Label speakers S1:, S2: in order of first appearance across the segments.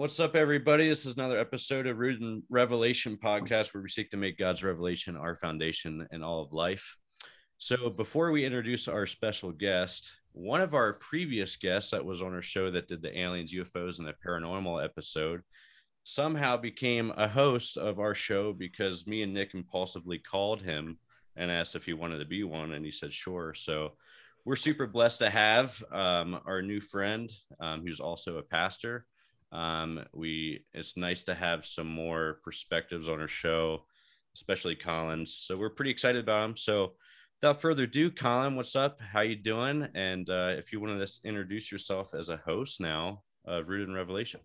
S1: What's up, everybody? This is another episode of Rooted in Revelation podcast where we seek to make God's revelation our foundation in all of life. So, before we introduce our special guest, one of our previous guests that was on our show that did the aliens, UFOs, and the paranormal episode somehow became a host of our show because me and Nick impulsively called him and asked if he wanted to be one, and he said sure. So, we're super blessed to have um, our new friend um, who's also a pastor um, we it's nice to have some more perspectives on our show, especially Colin's. So we're pretty excited about him. So without further ado, Colin, what's up? How you doing? And uh, if you want to introduce yourself as a host now of Rooted in Revelation.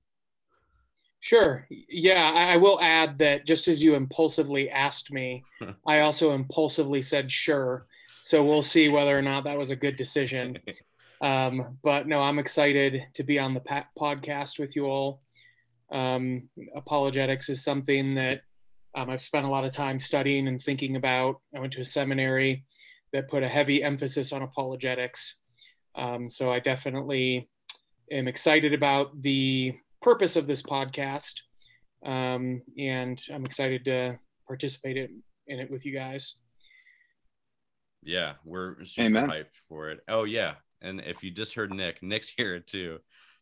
S2: Sure. Yeah, I will add that just as you impulsively asked me, I also impulsively said sure. So we'll see whether or not that was a good decision. Um, but no, I'm excited to be on the pa- podcast with you all. Um, apologetics is something that um, I've spent a lot of time studying and thinking about. I went to a seminary that put a heavy emphasis on apologetics. Um, so I definitely am excited about the purpose of this podcast. Um, and I'm excited to participate in, in it with you guys.
S1: Yeah, we're super Amen. hyped for it. Oh yeah, and if you just heard Nick, Nick's here too.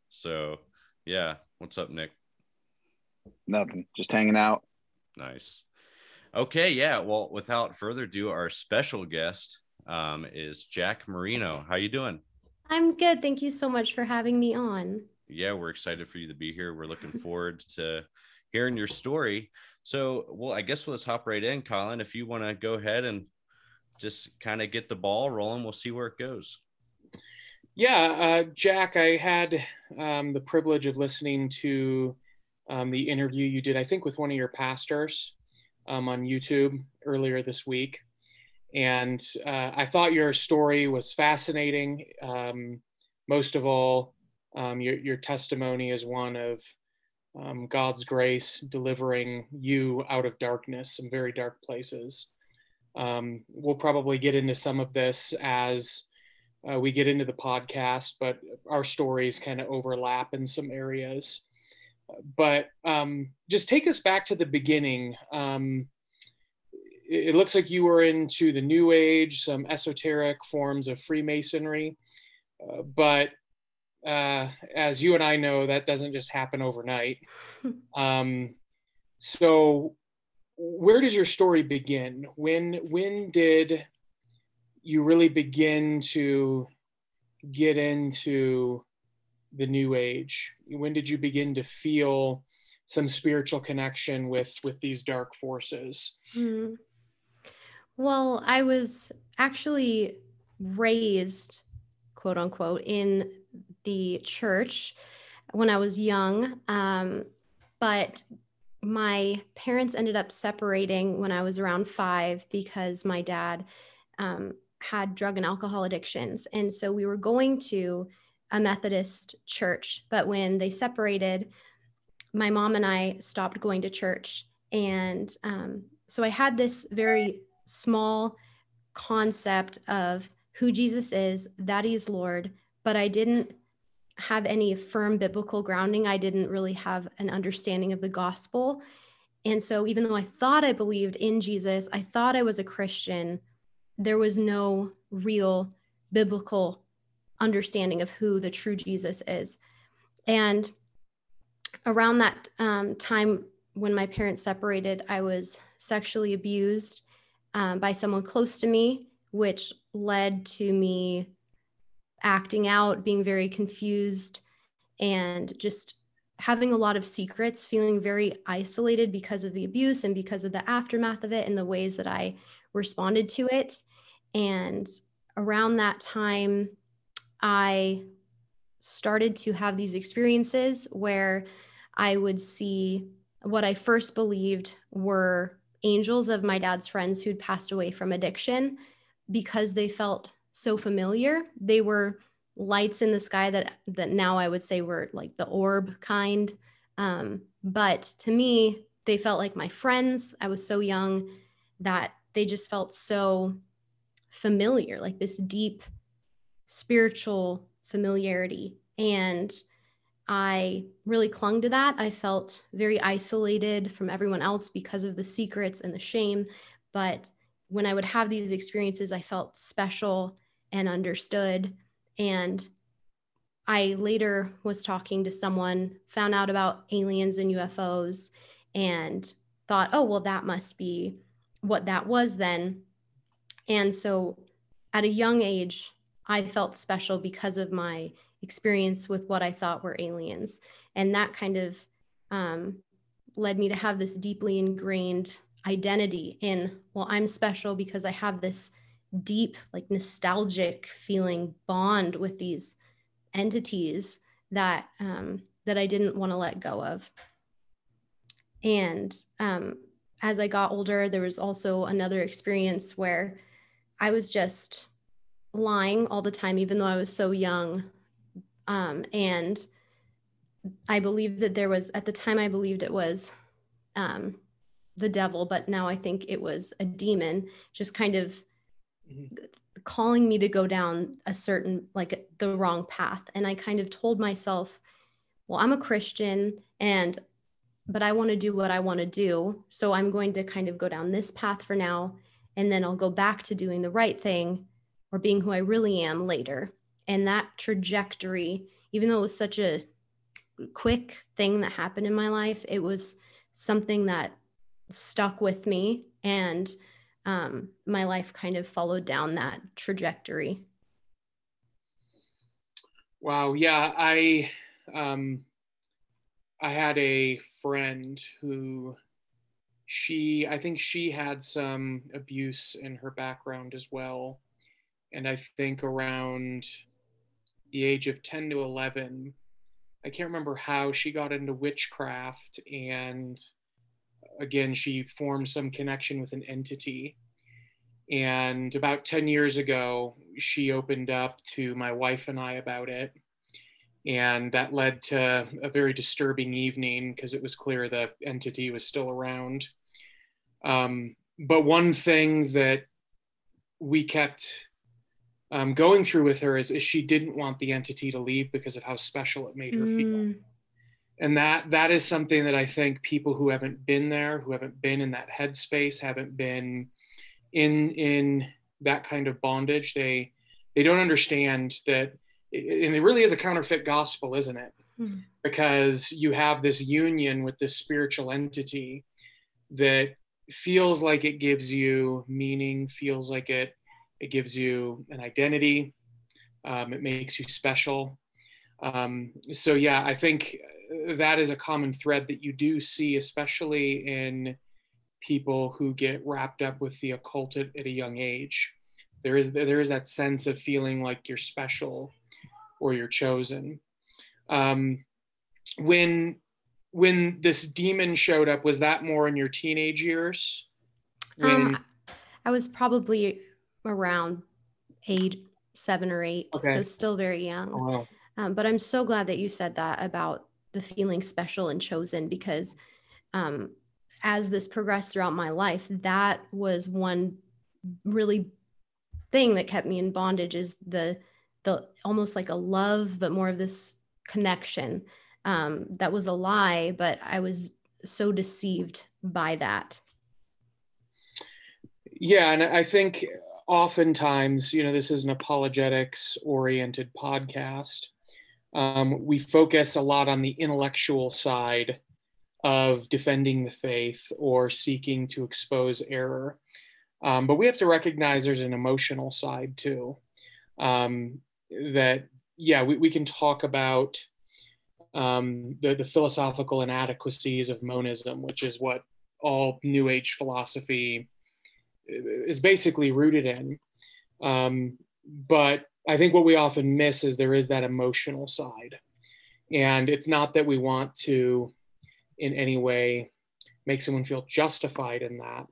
S1: So yeah, what's up, Nick?
S3: Nothing, just hanging out.
S1: Nice. Okay, yeah. Well, without further ado, our special guest um, is Jack Marino. How you doing?
S4: I'm good. Thank you so much for having me on.
S1: Yeah, we're excited for you to be here. We're looking forward to hearing your story. So, well, I guess let's hop right in, Colin. If you want to go ahead and just kind of get the ball rolling, we'll see where it goes.
S2: Yeah, uh, Jack, I had um, the privilege of listening to um, the interview you did, I think, with one of your pastors um, on YouTube earlier this week. And uh, I thought your story was fascinating. Um, most of all, um, your, your testimony is one of um, God's grace delivering you out of darkness, some very dark places. we'll probably get into some of this as uh, we get into the podcast, but our stories kind of overlap in some areas. But um, just take us back to the beginning. Um, it, it looks like you were into the New Age, some esoteric forms of Freemasonry, uh, but uh, as you and I know, that doesn't just happen overnight. um, so, where does your story begin? When when did you really begin to get into the new age when did you begin to feel some spiritual connection with with these dark forces hmm.
S4: well i was actually raised quote unquote in the church when i was young um, but my parents ended up separating when i was around five because my dad um, had drug and alcohol addictions. And so we were going to a Methodist church, but when they separated, my mom and I stopped going to church. And um, so I had this very small concept of who Jesus is, that he is Lord, but I didn't have any firm biblical grounding. I didn't really have an understanding of the gospel. And so, even though I thought I believed in Jesus, I thought I was a Christian, there was no real biblical understanding of who the true Jesus is. And around that um, time when my parents separated, I was sexually abused um, by someone close to me, which led to me acting out, being very confused, and just having a lot of secrets, feeling very isolated because of the abuse and because of the aftermath of it and the ways that I responded to it. And around that time, I started to have these experiences where I would see what I first believed were angels of my dad's friends who'd passed away from addiction because they felt so familiar. They were lights in the sky that that now I would say were like the orb kind. Um, but to me, they felt like my friends. I was so young that they just felt so familiar, like this deep spiritual familiarity. And I really clung to that. I felt very isolated from everyone else because of the secrets and the shame. But when I would have these experiences, I felt special and understood. And I later was talking to someone, found out about aliens and UFOs, and thought, oh, well, that must be what that was then. And so at a young age, I felt special because of my experience with what I thought were aliens. And that kind of um, led me to have this deeply ingrained identity in, well, I'm special because I have this deep, like nostalgic feeling bond with these entities that um, that I didn't want to let go of. And um, as I got older, there was also another experience where I was just lying all the time, even though I was so young. Um, and I believed that there was, at the time, I believed it was um, the devil, but now I think it was a demon, just kind of mm-hmm. calling me to go down a certain, like the wrong path. And I kind of told myself, well, I'm a Christian and, but I want to do what I want to do. So I'm going to kind of go down this path for now. And then I'll go back to doing the right thing or being who I really am later. And that trajectory, even though it was such a quick thing that happened in my life, it was something that stuck with me and um, my life kind of followed down that trajectory
S2: wow yeah i um, i had a friend who she i think she had some abuse in her background as well and i think around the age of 10 to 11 i can't remember how she got into witchcraft and again, she formed some connection with an entity. And about 10 years ago, she opened up to my wife and I about it. And that led to a very disturbing evening because it was clear the entity was still around. Um, but one thing that we kept um, going through with her is, is, she didn't want the entity to leave because of how special it made her mm. feel and that that is something that i think people who haven't been there who haven't been in that headspace haven't been in in that kind of bondage they they don't understand that and it really is a counterfeit gospel isn't it hmm. because you have this union with this spiritual entity that feels like it gives you meaning feels like it it gives you an identity um, it makes you special um, so yeah i think that is a common thread that you do see, especially in people who get wrapped up with the occult at, at a young age. There is there is that sense of feeling like you're special or you're chosen. Um, when when this demon showed up, was that more in your teenage years?
S4: When... Um, I was probably around eight, seven or eight, okay. so still very young. Oh, wow. um, but I'm so glad that you said that about the feeling special and chosen because um, as this progressed throughout my life, that was one really thing that kept me in bondage is the the almost like a love, but more of this connection um, that was a lie, but I was so deceived by that.
S2: Yeah, and I think oftentimes, you know, this is an apologetics oriented podcast um, we focus a lot on the intellectual side of defending the faith or seeking to expose error. Um, but we have to recognize there's an emotional side too. Um, that, yeah, we, we can talk about um, the, the philosophical inadequacies of monism, which is what all New Age philosophy is basically rooted in. Um, but I think what we often miss is there is that emotional side. And it's not that we want to, in any way, make someone feel justified in that,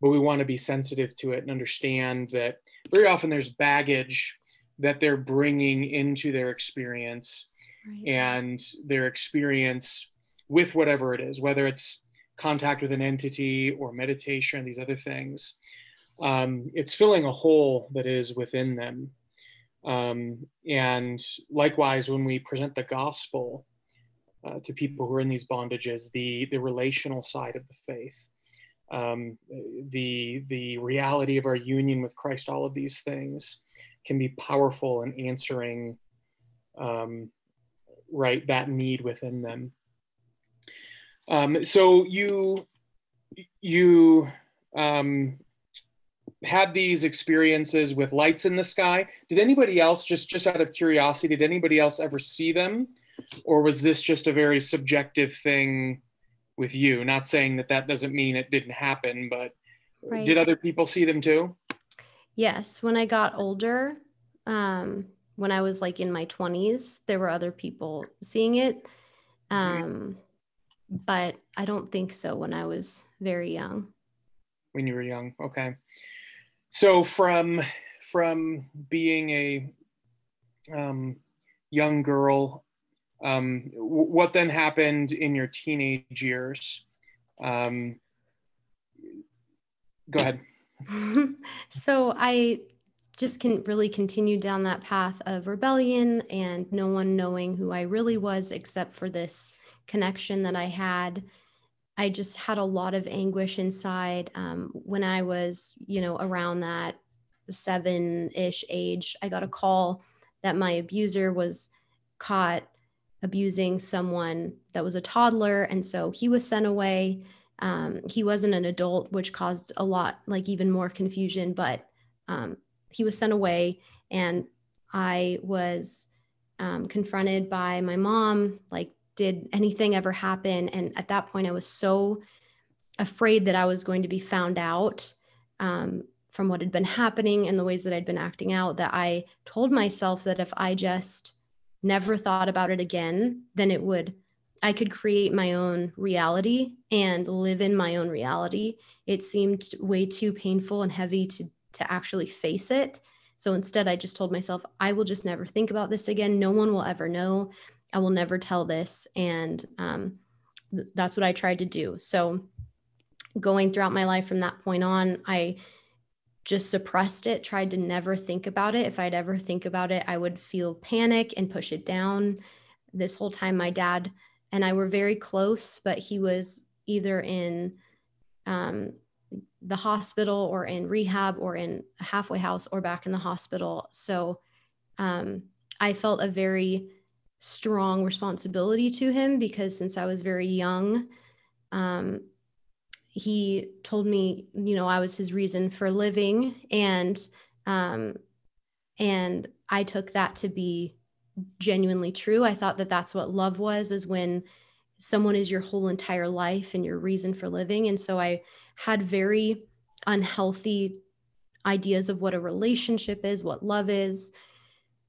S2: but we want to be sensitive to it and understand that very often there's baggage that they're bringing into their experience right. and their experience with whatever it is, whether it's contact with an entity or meditation, these other things. Um, it's filling a hole that is within them um, and likewise, when we present the gospel, uh, to people who are in these bondages the the relational side of the faith um, the the reality of our union with Christ all of these things can be powerful in answering um, right that need within them. Um, so you you um, had these experiences with lights in the sky. Did anybody else just just out of curiosity did anybody else ever see them? Or was this just a very subjective thing with you? Not saying that that doesn't mean it didn't happen but right. did other people see them too
S4: yes when i got older um, when i was like in my 20s there were other people seeing it mm-hmm. um, but i don't think so when i was very young.
S2: When you were young okay. So from from being a um, young girl um, w- what then happened in your teenage years? Um, go ahead
S4: so i just can really continue down that path of rebellion and no one knowing who i really was except for this connection that i had I just had a lot of anguish inside um, when I was, you know, around that seven ish age. I got a call that my abuser was caught abusing someone that was a toddler. And so he was sent away. Um, he wasn't an adult, which caused a lot, like even more confusion, but um, he was sent away. And I was um, confronted by my mom, like, did anything ever happen? And at that point, I was so afraid that I was going to be found out um, from what had been happening and the ways that I'd been acting out that I told myself that if I just never thought about it again, then it would, I could create my own reality and live in my own reality. It seemed way too painful and heavy to, to actually face it. So instead, I just told myself, I will just never think about this again. No one will ever know. I will never tell this. And um, th- that's what I tried to do. So going throughout my life from that point on, I just suppressed it, tried to never think about it. If I'd ever think about it, I would feel panic and push it down. This whole time, my dad and I were very close, but he was either in um, the hospital or in rehab or in a halfway house or back in the hospital. So um, I felt a very strong responsibility to him because since I was very young, um, he told me, you know, I was his reason for living, and um, and I took that to be genuinely true. I thought that that's what love was, is when someone is your whole entire life and your reason for living. And so I had very unhealthy ideas of what a relationship is, what love is,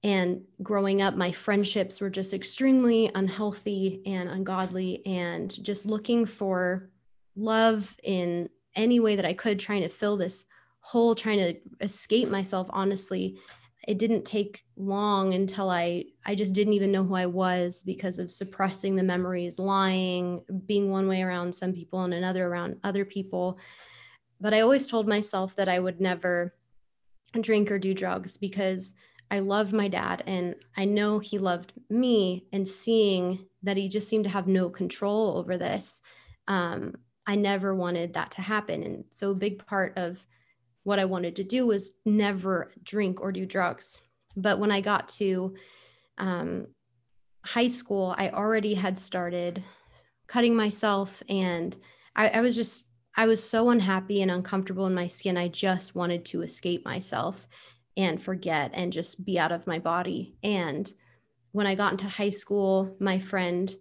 S4: and growing up, my friendships were just extremely unhealthy and ungodly, and just looking for love in any way that I could, trying to fill this hole, trying to escape myself. Honestly, it didn't take long until I I just didn't even know who I was because of suppressing the memories, lying, being one way around some people and another around other people. But I always told myself that I would never drink or do drugs because I loved my dad and I know he loved me and seeing that he just seemed to have no control over this. Um, I never wanted that to happen. And so a big part of what I wanted to do was never drink or do drugs. But when I got to um, high school, I already had started cutting myself and I, I was just, I was so unhappy and uncomfortable in my skin. I just wanted to escape myself and forget and just be out of my body. And when I got into high school, my friend,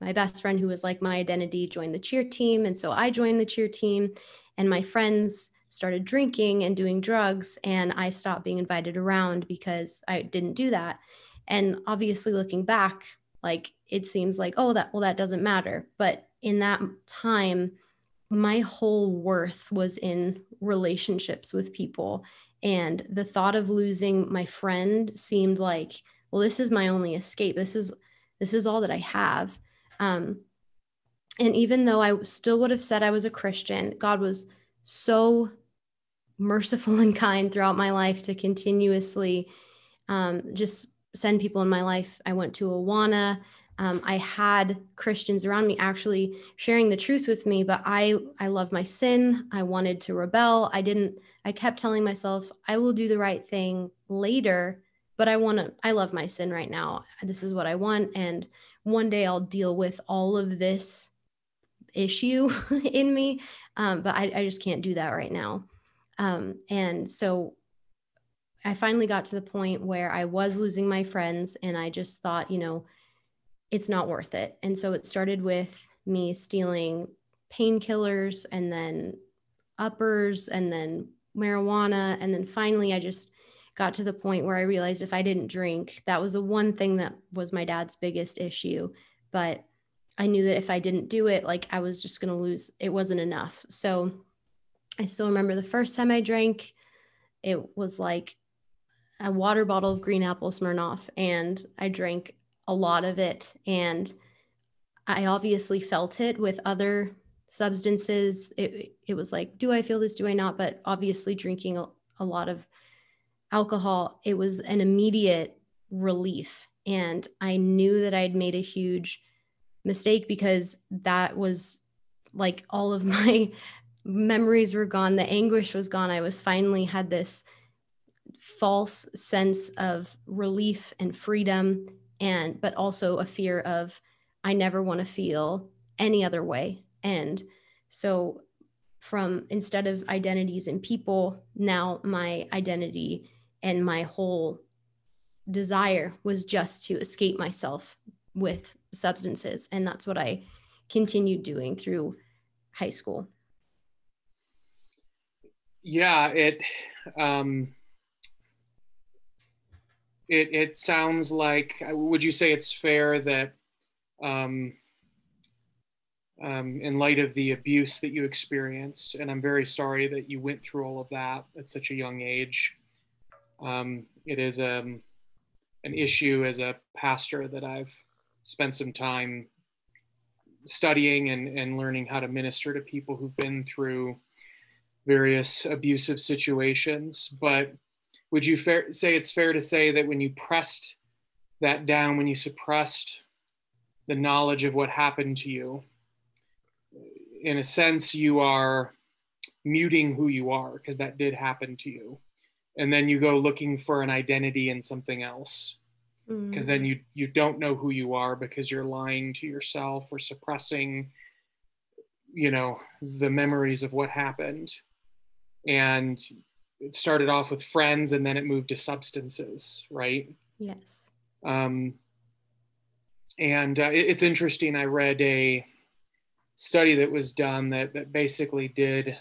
S4: my best friend who was like my identity, joined the cheer team. And so I joined the cheer team, and my friends started drinking and doing drugs. And I stopped being invited around because I didn't do that. And obviously, looking back, like it seems like, oh, that, well, that doesn't matter. But in that time, my whole worth was in relationships with people and the thought of losing my friend seemed like well this is my only escape this is this is all that i have um, and even though i still would have said i was a christian god was so merciful and kind throughout my life to continuously um, just send people in my life i went to awana Um, I had Christians around me actually sharing the truth with me, but I I love my sin. I wanted to rebel. I didn't. I kept telling myself I will do the right thing later, but I want to. I love my sin right now. This is what I want, and one day I'll deal with all of this issue in me. Um, but I, I just can't do that right now. Um, and so I finally got to the point where I was losing my friends, and I just thought, you know it's not worth it. And so it started with me stealing painkillers and then uppers and then marijuana. And then finally, I just got to the point where I realized if I didn't drink, that was the one thing that was my dad's biggest issue. But I knew that if I didn't do it, like I was just going to lose, it wasn't enough. So I still remember the first time I drank, it was like a water bottle of green apple Smirnoff. And I drank a lot of it. And I obviously felt it with other substances. It, it was like, do I feel this? Do I not? But obviously, drinking a, a lot of alcohol, it was an immediate relief. And I knew that I'd made a huge mistake because that was like all of my memories were gone. The anguish was gone. I was finally had this false sense of relief and freedom and but also a fear of i never want to feel any other way and so from instead of identities and people now my identity and my whole desire was just to escape myself with substances and that's what i continued doing through high school
S2: yeah it um it it sounds like would you say it's fair that um, um, in light of the abuse that you experienced and i'm very sorry that you went through all of that at such a young age um, it is um, an issue as a pastor that i've spent some time studying and, and learning how to minister to people who've been through various abusive situations but would you fair, say it's fair to say that when you pressed that down, when you suppressed the knowledge of what happened to you, in a sense, you are muting who you are because that did happen to you. And then you go looking for an identity in something else because then mm. you you don't know who you are because you're lying to yourself or suppressing you know the memories of what happened and it started off with friends and then it moved to substances, right?
S4: Yes.
S2: Um, and uh, it, it's interesting. I read a study that was done that that basically did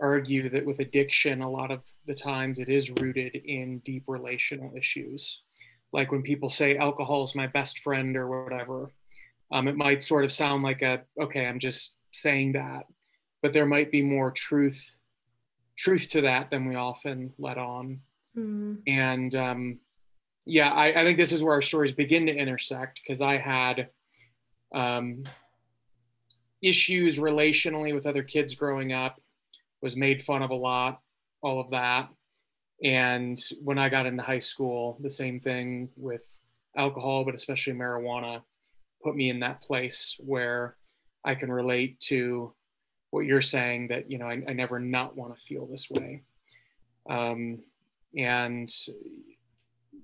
S2: argue that with addiction, a lot of the times it is rooted in deep relational issues. Like when people say alcohol is my best friend or whatever, um, it might sort of sound like a okay, I'm just saying that, but there might be more truth truth to that than we often let on. Mm. And um, yeah, I, I, think this is where our stories begin to intersect because I had um, issues relationally with other kids growing up, was made fun of a lot, all of that. And when I got into high school, the same thing with alcohol, but especially marijuana, put me in that place where I can relate to what you're saying that you know I, I never not want to feel this way. Um, and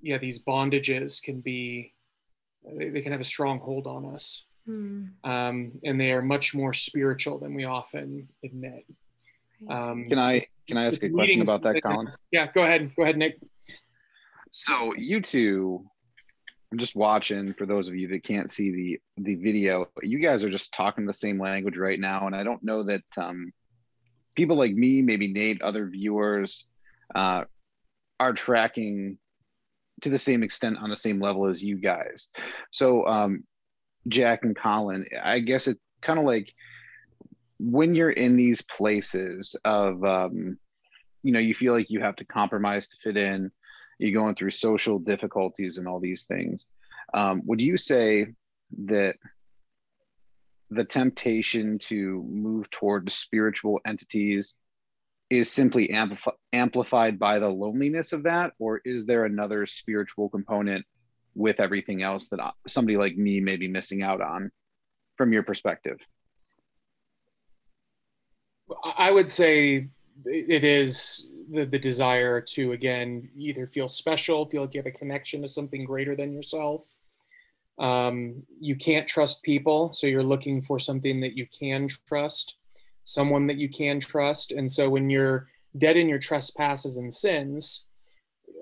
S2: yeah these bondages can be they, they can have a strong hold on us. Mm. um, and they are much more spiritual than we often admit.
S3: Um, can i can i ask a question about that colin?
S2: Yeah go ahead. Go ahead nick.
S3: So you two I'm just watching for those of you that can't see the the video. You guys are just talking the same language right now, and I don't know that um, people like me, maybe Nate, other viewers, uh, are tracking to the same extent on the same level as you guys. So, um, Jack and Colin, I guess it's kind of like when you're in these places of, um, you know, you feel like you have to compromise to fit in you're going through social difficulties and all these things. Um, would you say that the temptation to move toward spiritual entities is simply ampl- amplified by the loneliness of that, or is there another spiritual component with everything else that uh, somebody like me may be missing out on from your perspective
S2: i would say it is the, the desire to again either feel special feel like you have a connection to something greater than yourself. Um, you can't trust people so you're looking for something that you can trust someone that you can trust. And so when you're dead in your trespasses and sins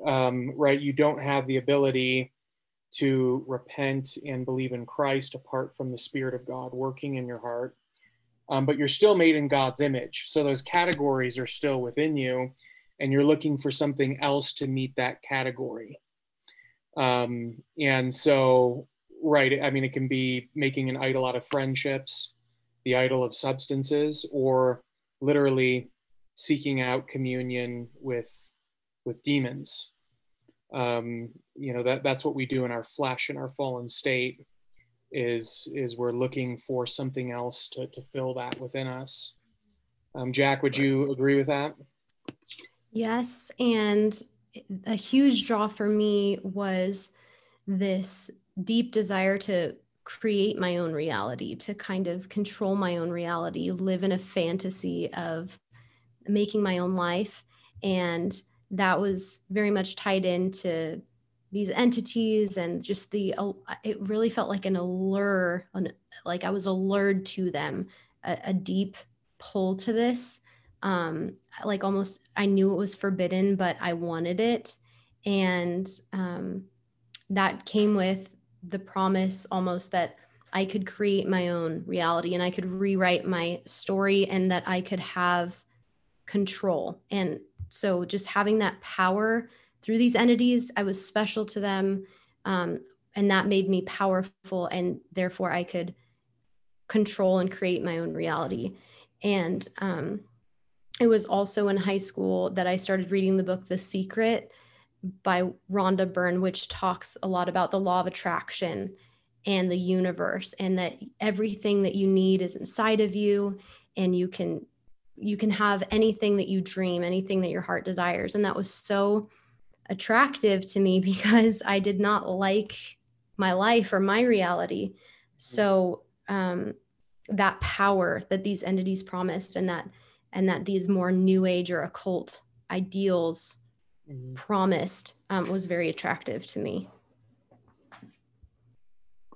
S2: um, right you don't have the ability to repent and believe in christ apart from the spirit of god working in your heart. Um, but you're still made in god's image. So those categories are still within you and you're looking for something else to meet that category. Um, and so, right, I mean, it can be making an idol out of friendships, the idol of substances, or literally seeking out communion with with demons. Um, you know that that's what we do in our flesh in our fallen state is is we're looking for something else to to fill that within us. Um, Jack, would you agree with that?
S4: Yes. And a huge draw for me was this deep desire to create my own reality, to kind of control my own reality, live in a fantasy of making my own life. And that was very much tied into these entities and just the, uh, it really felt like an allure, like I was allured to them, a, a deep pull to this um like almost i knew it was forbidden but i wanted it. And um that came with the promise almost that i could create my own reality and i could rewrite my story and that i could have control. And so just having that power through these entities i was special to them um, and that made me powerful and therefore i could control and create my own reality. And um, it was also in high school that I started reading the book The Secret by Rhonda Byrne, which talks a lot about the law of attraction and the universe and that everything that you need is inside of you and you can you can have anything that you dream anything that your heart desires. And that was so attractive to me because i did not like my life or my reality. So um, that power that these entities promised and that and that these more new age or occult ideals mm-hmm. promised um, was very attractive to me.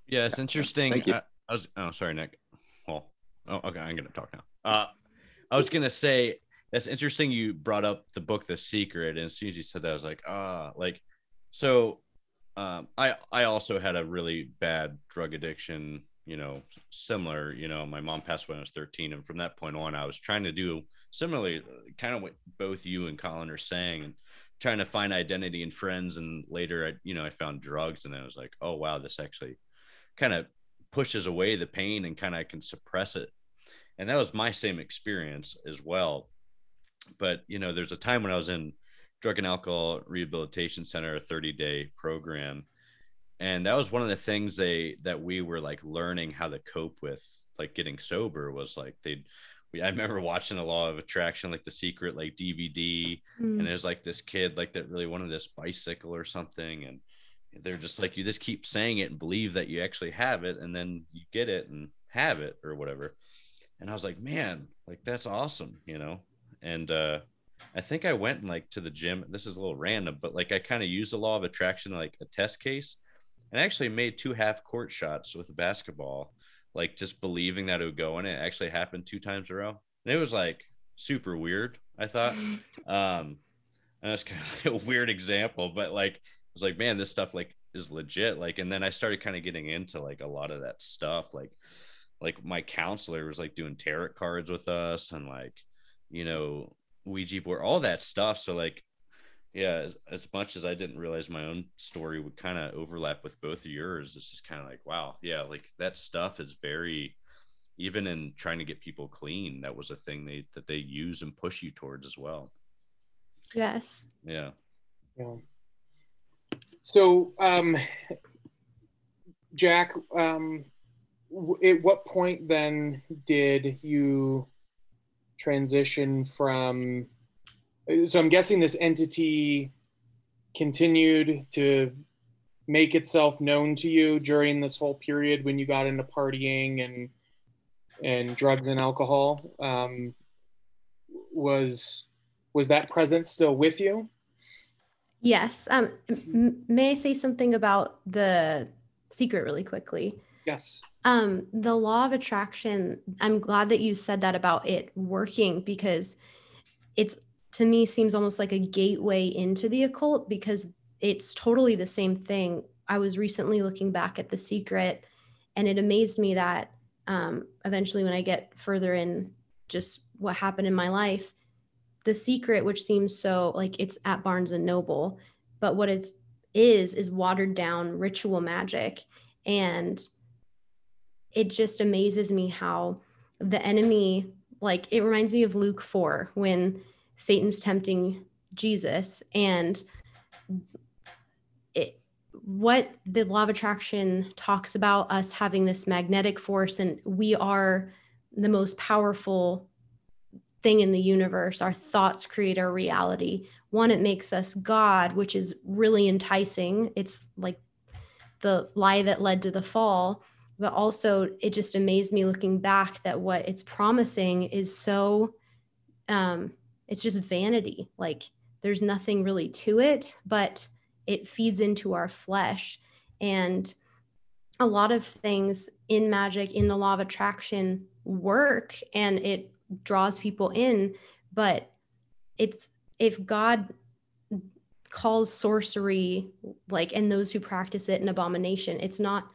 S1: Yeah, it's interesting. Thank you. I, I was oh sorry, Nick. Well, oh okay, I'm gonna talk now. Uh, I was gonna say that's interesting. You brought up the book The Secret, and as soon as you said that, I was like, ah, like so. Um, I I also had a really bad drug addiction you know, similar. You know, my mom passed when I was 13, and from that point on, I was trying to do similarly, kind of what both you and Colin are saying, and trying to find identity in friends. And later, I, you know, I found drugs, and I was like, oh wow, this actually kind of pushes away the pain and kind of I can suppress it. And that was my same experience as well. But you know, there's a time when I was in drug and alcohol rehabilitation center, a 30 day program and that was one of the things they that we were like learning how to cope with like getting sober was like they'd we, I remember watching a law of attraction, like the secret, like DVD, mm. and there's like this kid, like that really wanted this bicycle or something, and they're just like, you just keep saying it and believe that you actually have it, and then you get it and have it or whatever. And I was like, man, like that's awesome, you know. And uh, I think I went like to the gym. This is a little random, but like I kind of used the law of attraction like a test case and actually made two half court shots with a basketball, like just believing that it would go in. It actually happened two times in a row. And it was like super weird, I thought. um, and that's kind of a weird example, but like, I was like, man, this stuff like is legit. Like, and then I started kind of getting into like a lot of that stuff. Like, like my counselor was like doing tarot cards with us and like, you know, Ouija board, all that stuff. So like yeah as, as much as i didn't realize my own story would kind of overlap with both of yours it's just kind of like wow yeah like that stuff is very even in trying to get people clean that was a thing they that they use and push you towards as well.
S4: Yes.
S1: Yeah.
S2: Yeah. So um jack um at what point then did you transition from so I'm guessing this entity continued to make itself known to you during this whole period when you got into partying and and drugs and alcohol? Um, was was that presence still with you?
S4: Yes. Um, m- may I say something about the secret really quickly?
S2: Yes.
S4: Um, the law of attraction, I'm glad that you said that about it working because it's to me seems almost like a gateway into the occult because it's totally the same thing. I was recently looking back at the secret and it amazed me that um, eventually when I get further in just what happened in my life, the secret which seems so like it's at barnes and noble but what it is is watered down ritual magic and it just amazes me how the enemy like it reminds me of luke 4 when satan's tempting jesus and it what the law of attraction talks about us having this magnetic force and we are the most powerful thing in the universe. Our thoughts create our reality. One, it makes us God, which is really enticing. It's like the lie that led to the fall. But also, it just amazed me looking back that what it's promising is so, um, it's just vanity. Like there's nothing really to it, but it feeds into our flesh. And a lot of things in magic, in the law of attraction, work and it draws people in but it's if god calls sorcery like and those who practice it an abomination it's not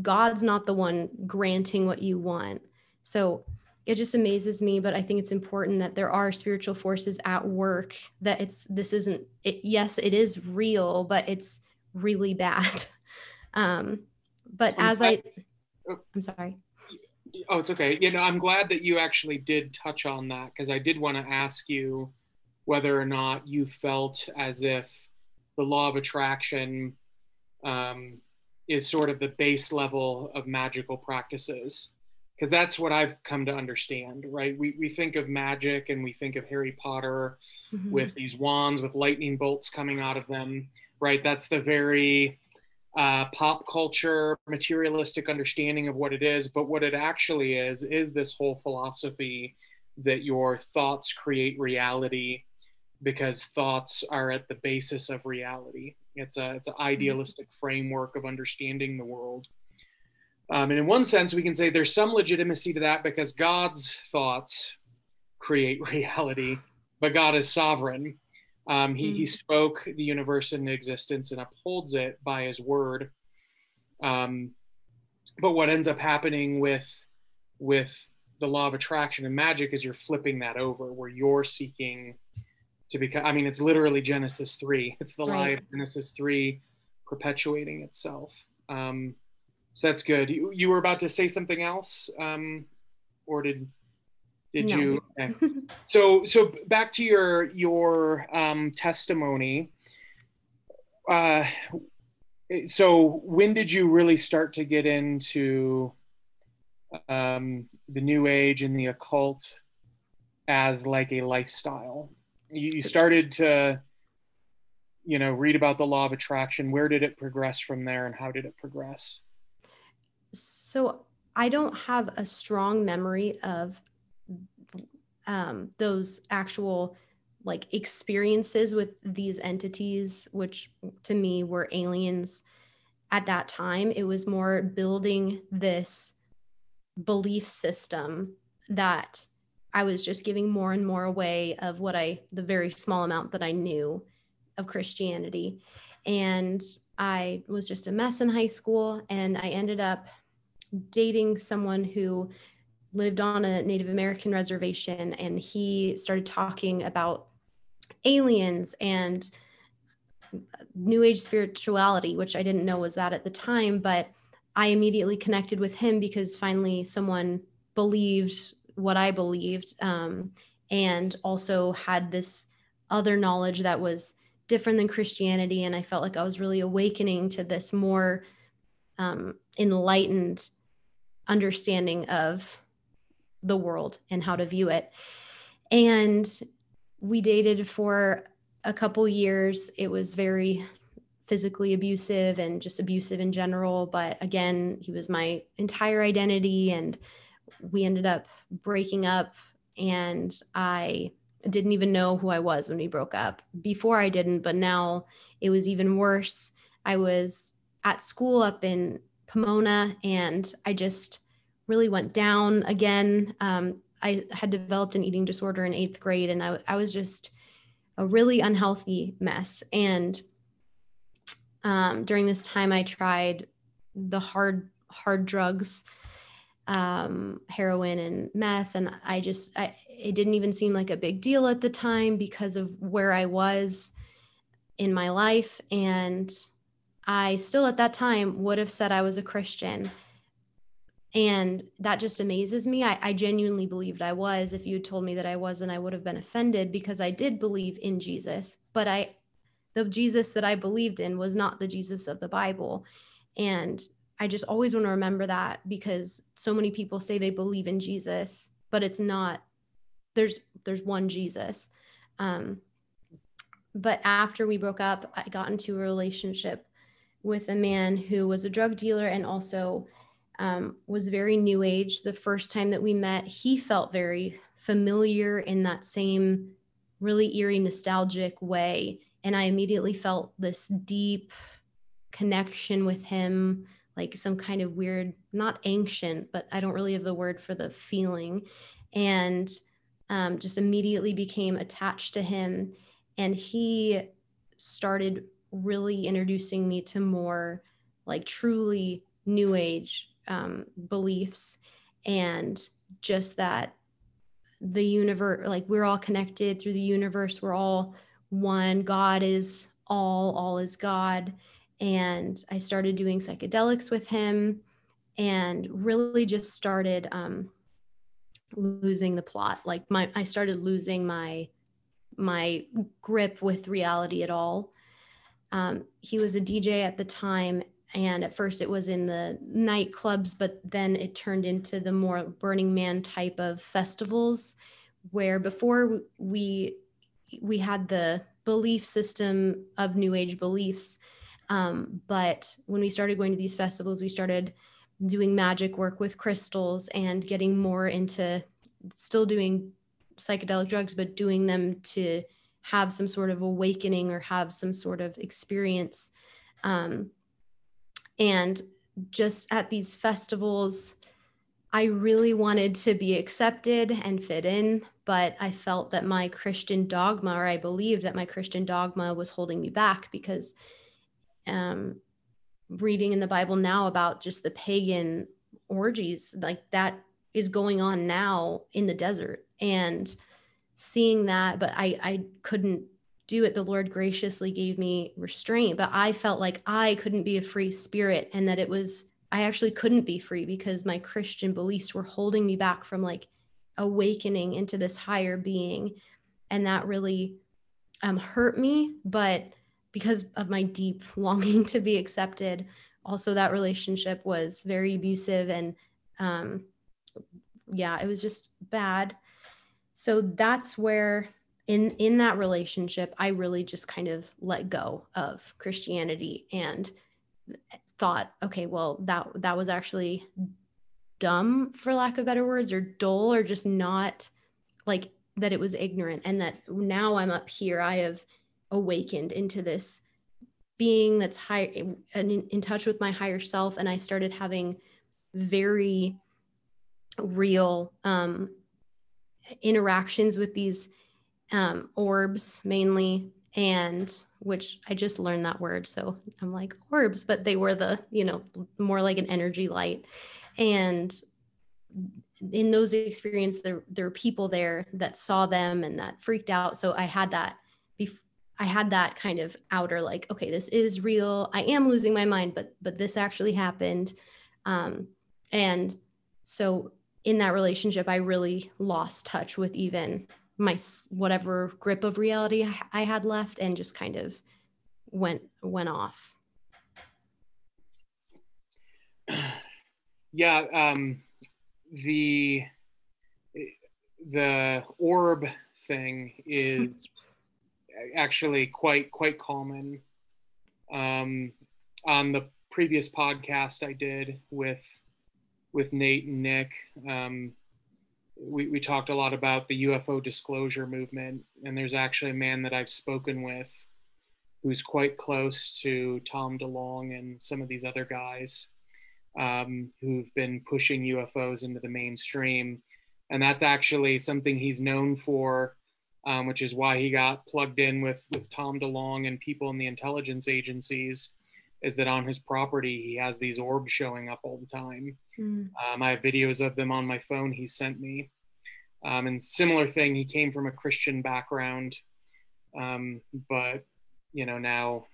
S4: god's not the one granting what you want so it just amazes me but i think it's important that there are spiritual forces at work that it's this isn't it yes it is real but it's really bad. Um but as i i'm sorry.
S2: Oh, it's okay. You know, I'm glad that you actually did touch on that because I did want to ask you whether or not you felt as if the law of attraction um, is sort of the base level of magical practices because that's what I've come to understand, right? We, we think of magic and we think of Harry Potter mm-hmm. with these wands with lightning bolts coming out of them, right? That's the very uh, pop culture materialistic understanding of what it is but what it actually is is this whole philosophy that your thoughts create reality because thoughts are at the basis of reality it's a it's an mm-hmm. idealistic framework of understanding the world um, and in one sense we can say there's some legitimacy to that because god's thoughts create reality but god is sovereign um, he, mm. he spoke the universe into existence and upholds it by his word. Um, but what ends up happening with with the law of attraction and magic is you're flipping that over where you're seeking to become i mean it's literally genesis 3 it's the right. lie of genesis 3 perpetuating itself um, so that's good you, you were about to say something else um, or did did no. you? Okay. so so back to your your um, testimony. Uh, so when did you really start to get into um, the new age and the occult as like a lifestyle? You, you started to you know read about the law of attraction where did it progress from there and how did it progress
S4: so i don't have a strong memory of um, those actual like experiences with these entities, which to me were aliens at that time. It was more building this belief system that I was just giving more and more away of what I, the very small amount that I knew of Christianity. And I was just a mess in high school. And I ended up dating someone who lived on a Native American reservation and he started talking about aliens and new age spirituality, which I didn't know was that at the time, but I immediately connected with him because finally someone believed what I believed um, and also had this other knowledge that was different than Christianity. And I felt like I was really awakening to this more um, enlightened understanding of the world and how to view it. And we dated for a couple years. It was very physically abusive and just abusive in general. But again, he was my entire identity. And we ended up breaking up. And I didn't even know who I was when we broke up. Before I didn't, but now it was even worse. I was at school up in Pomona and I just really went down again. Um, I had developed an eating disorder in eighth grade and I, I was just a really unhealthy mess. And um, during this time, I tried the hard, hard drugs, um, heroin and meth. And I just, I, it didn't even seem like a big deal at the time because of where I was in my life. And I still at that time would have said I was a Christian. And that just amazes me. I, I, genuinely believed I was. If you had told me that I wasn't, I would have been offended because I did believe in Jesus. But I, the Jesus that I believed in was not the Jesus of the Bible. And I just always want to remember that because so many people say they believe in Jesus, but it's not, there's, there's one Jesus. Um, but after we broke up, I got into a relationship with a man who was a drug dealer and also um, was very new age. The first time that we met, he felt very familiar in that same really eerie, nostalgic way. And I immediately felt this deep connection with him, like some kind of weird, not ancient, but I don't really have the word for the feeling. And um, just immediately became attached to him. And he started really introducing me to more like truly new age um, beliefs and just that the universe like we're all connected through the universe. We're all one. God is all. All is god. And i started doing psychedelics with him and really just started um, losing the plot. Like my i started losing my my grip with reality at all um, he was a dj at the time and at first it was in the nightclubs but then it turned into the more burning man type of festivals where before we we had the belief system of new age beliefs. Um, but when we started going to these festivals we started doing magic work with crystals and getting more into still doing psychedelic drugs but doing them to have some sort of awakening or have some sort of experience um, and just at these festivals, I really wanted to be accepted and fit in, but I felt that my Christian dogma, or I believed that my Christian dogma was holding me back because um, reading in the Bible now about just the pagan orgies, like that is going on now in the desert. And seeing that, but I, I couldn't do it, the Lord graciously gave me restraint. But I felt like I couldn't be a free spirit and that it was, I actually couldn't be free because my Christian beliefs were holding me back from like awakening into this higher being. And that really um, hurt me. But because of my deep longing to be accepted, also that relationship was very abusive and um, yeah, it was just bad. So that's where in in that relationship i really just kind of let go of christianity and thought okay well that that was actually dumb for lack of better words or dull or just not like that it was ignorant and that now i'm up here i have awakened into this being that's high in, in touch with my higher self and i started having very real um interactions with these um, orbs mainly, and which I just learned that word. So I'm like orbs, but they were the, you know, more like an energy light. And in those experiences, there, there were people there that saw them and that freaked out. So I had that bef- I had that kind of outer like, okay, this is real. I am losing my mind, but but this actually happened. Um, and so in that relationship, I really lost touch with even my whatever grip of reality I had left and just kind of went went off.
S2: Yeah, um, the the orb thing is actually quite quite common um, on the previous podcast I did with with Nate and Nick. Um, we, we talked a lot about the UFO disclosure movement, and there's actually a man that I've spoken with who's quite close to Tom DeLonge and some of these other guys um, who've been pushing UFOs into the mainstream. And that's actually something he's known for, um, which is why he got plugged in with, with Tom DeLonge and people in the intelligence agencies. Is that on his property he has these orbs showing up all the time? Mm. Um, I have videos of them on my phone he sent me. Um, and similar thing, he came from a Christian background, um, but you know now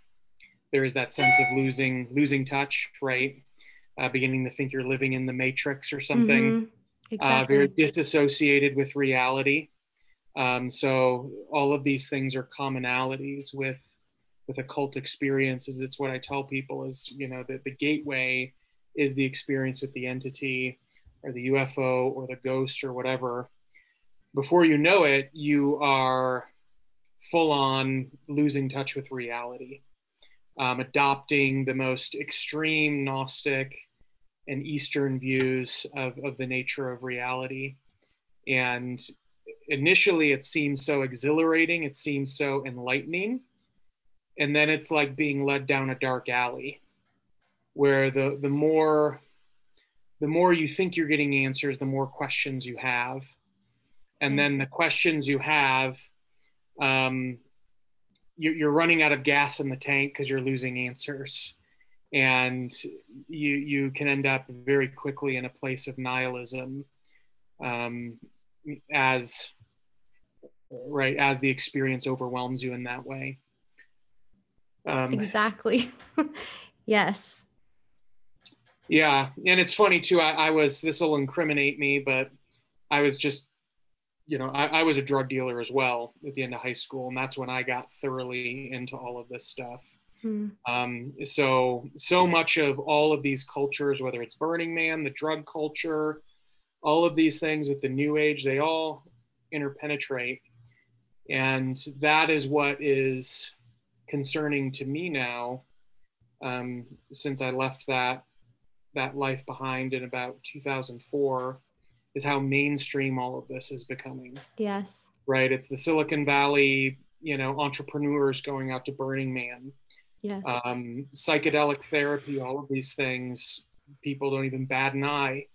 S2: there is that sense of losing losing touch, right? uh, beginning to think you're living in the matrix or something. Mm-hmm. Exactly. Uh, very disassociated with reality. Um, so all of these things are commonalities with with occult experiences. It's what I tell people is you know that the gateway is the experience with the entity or the UFO or the ghost or whatever. Before you know it, you are full on losing touch with reality, um, adopting the most extreme Gnostic and Eastern views of, of the nature of reality. And initially, it seems so exhilarating, it seems so enlightening. And then it's like being led down a dark alley where the, the more the more you think you're getting answers, the more questions you have. And then the questions you have, um, you're, you're running out of gas in the tank because you're losing answers. And you you can end up very quickly in a place of nihilism um, as right as the experience overwhelms you in that way
S4: um, exactly yes
S2: yeah and it's funny too I, I was this will incriminate me but i was just you know I, I was a drug dealer as well at the end of high school and that's when i got thoroughly into all of this stuff Hmm. Um, so, so much of all of these cultures, whether it's Burning Man, the drug culture, all of these things with the New Age, they all interpenetrate. And that is what is concerning to me now, um, since I left that that life behind in about 2004, is how mainstream all of this is becoming.
S4: Yes.
S2: Right. It's the Silicon Valley, you know, entrepreneurs going out to Burning Man
S4: Yes.
S2: Um, psychedelic therapy, all of these things, people don't even bat an eye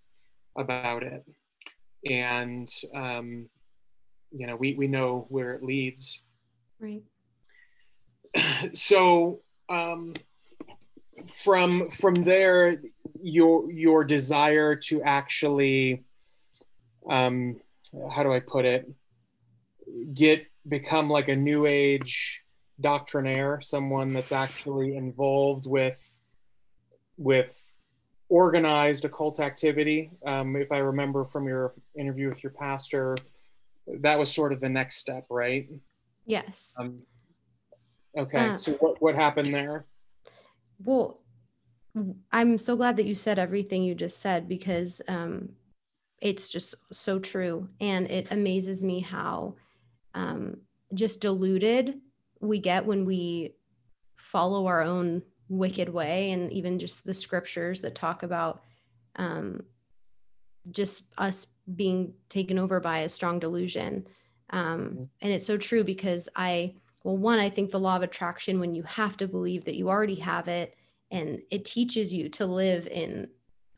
S2: about it. And, um, you know, we, we know where it leads.
S4: Right.
S2: So, um, from from there, your your desire to actually, um, how do I put it, get become like a new age doctrinaire, someone that's actually involved with with organized occult activity. Um, if I remember from your interview with your pastor, that was sort of the next step, right?
S4: Yes.
S2: Um, okay. Uh, so what what happened there?
S4: Well, I'm so glad that you said everything you just said because um, it's just so true, and it amazes me how um, just diluted we get when we follow our own wicked way and even just the scriptures that talk about um, just us being taken over by a strong delusion um, mm-hmm. and it's so true because i well one i think the law of attraction when you have to believe that you already have it and it teaches you to live in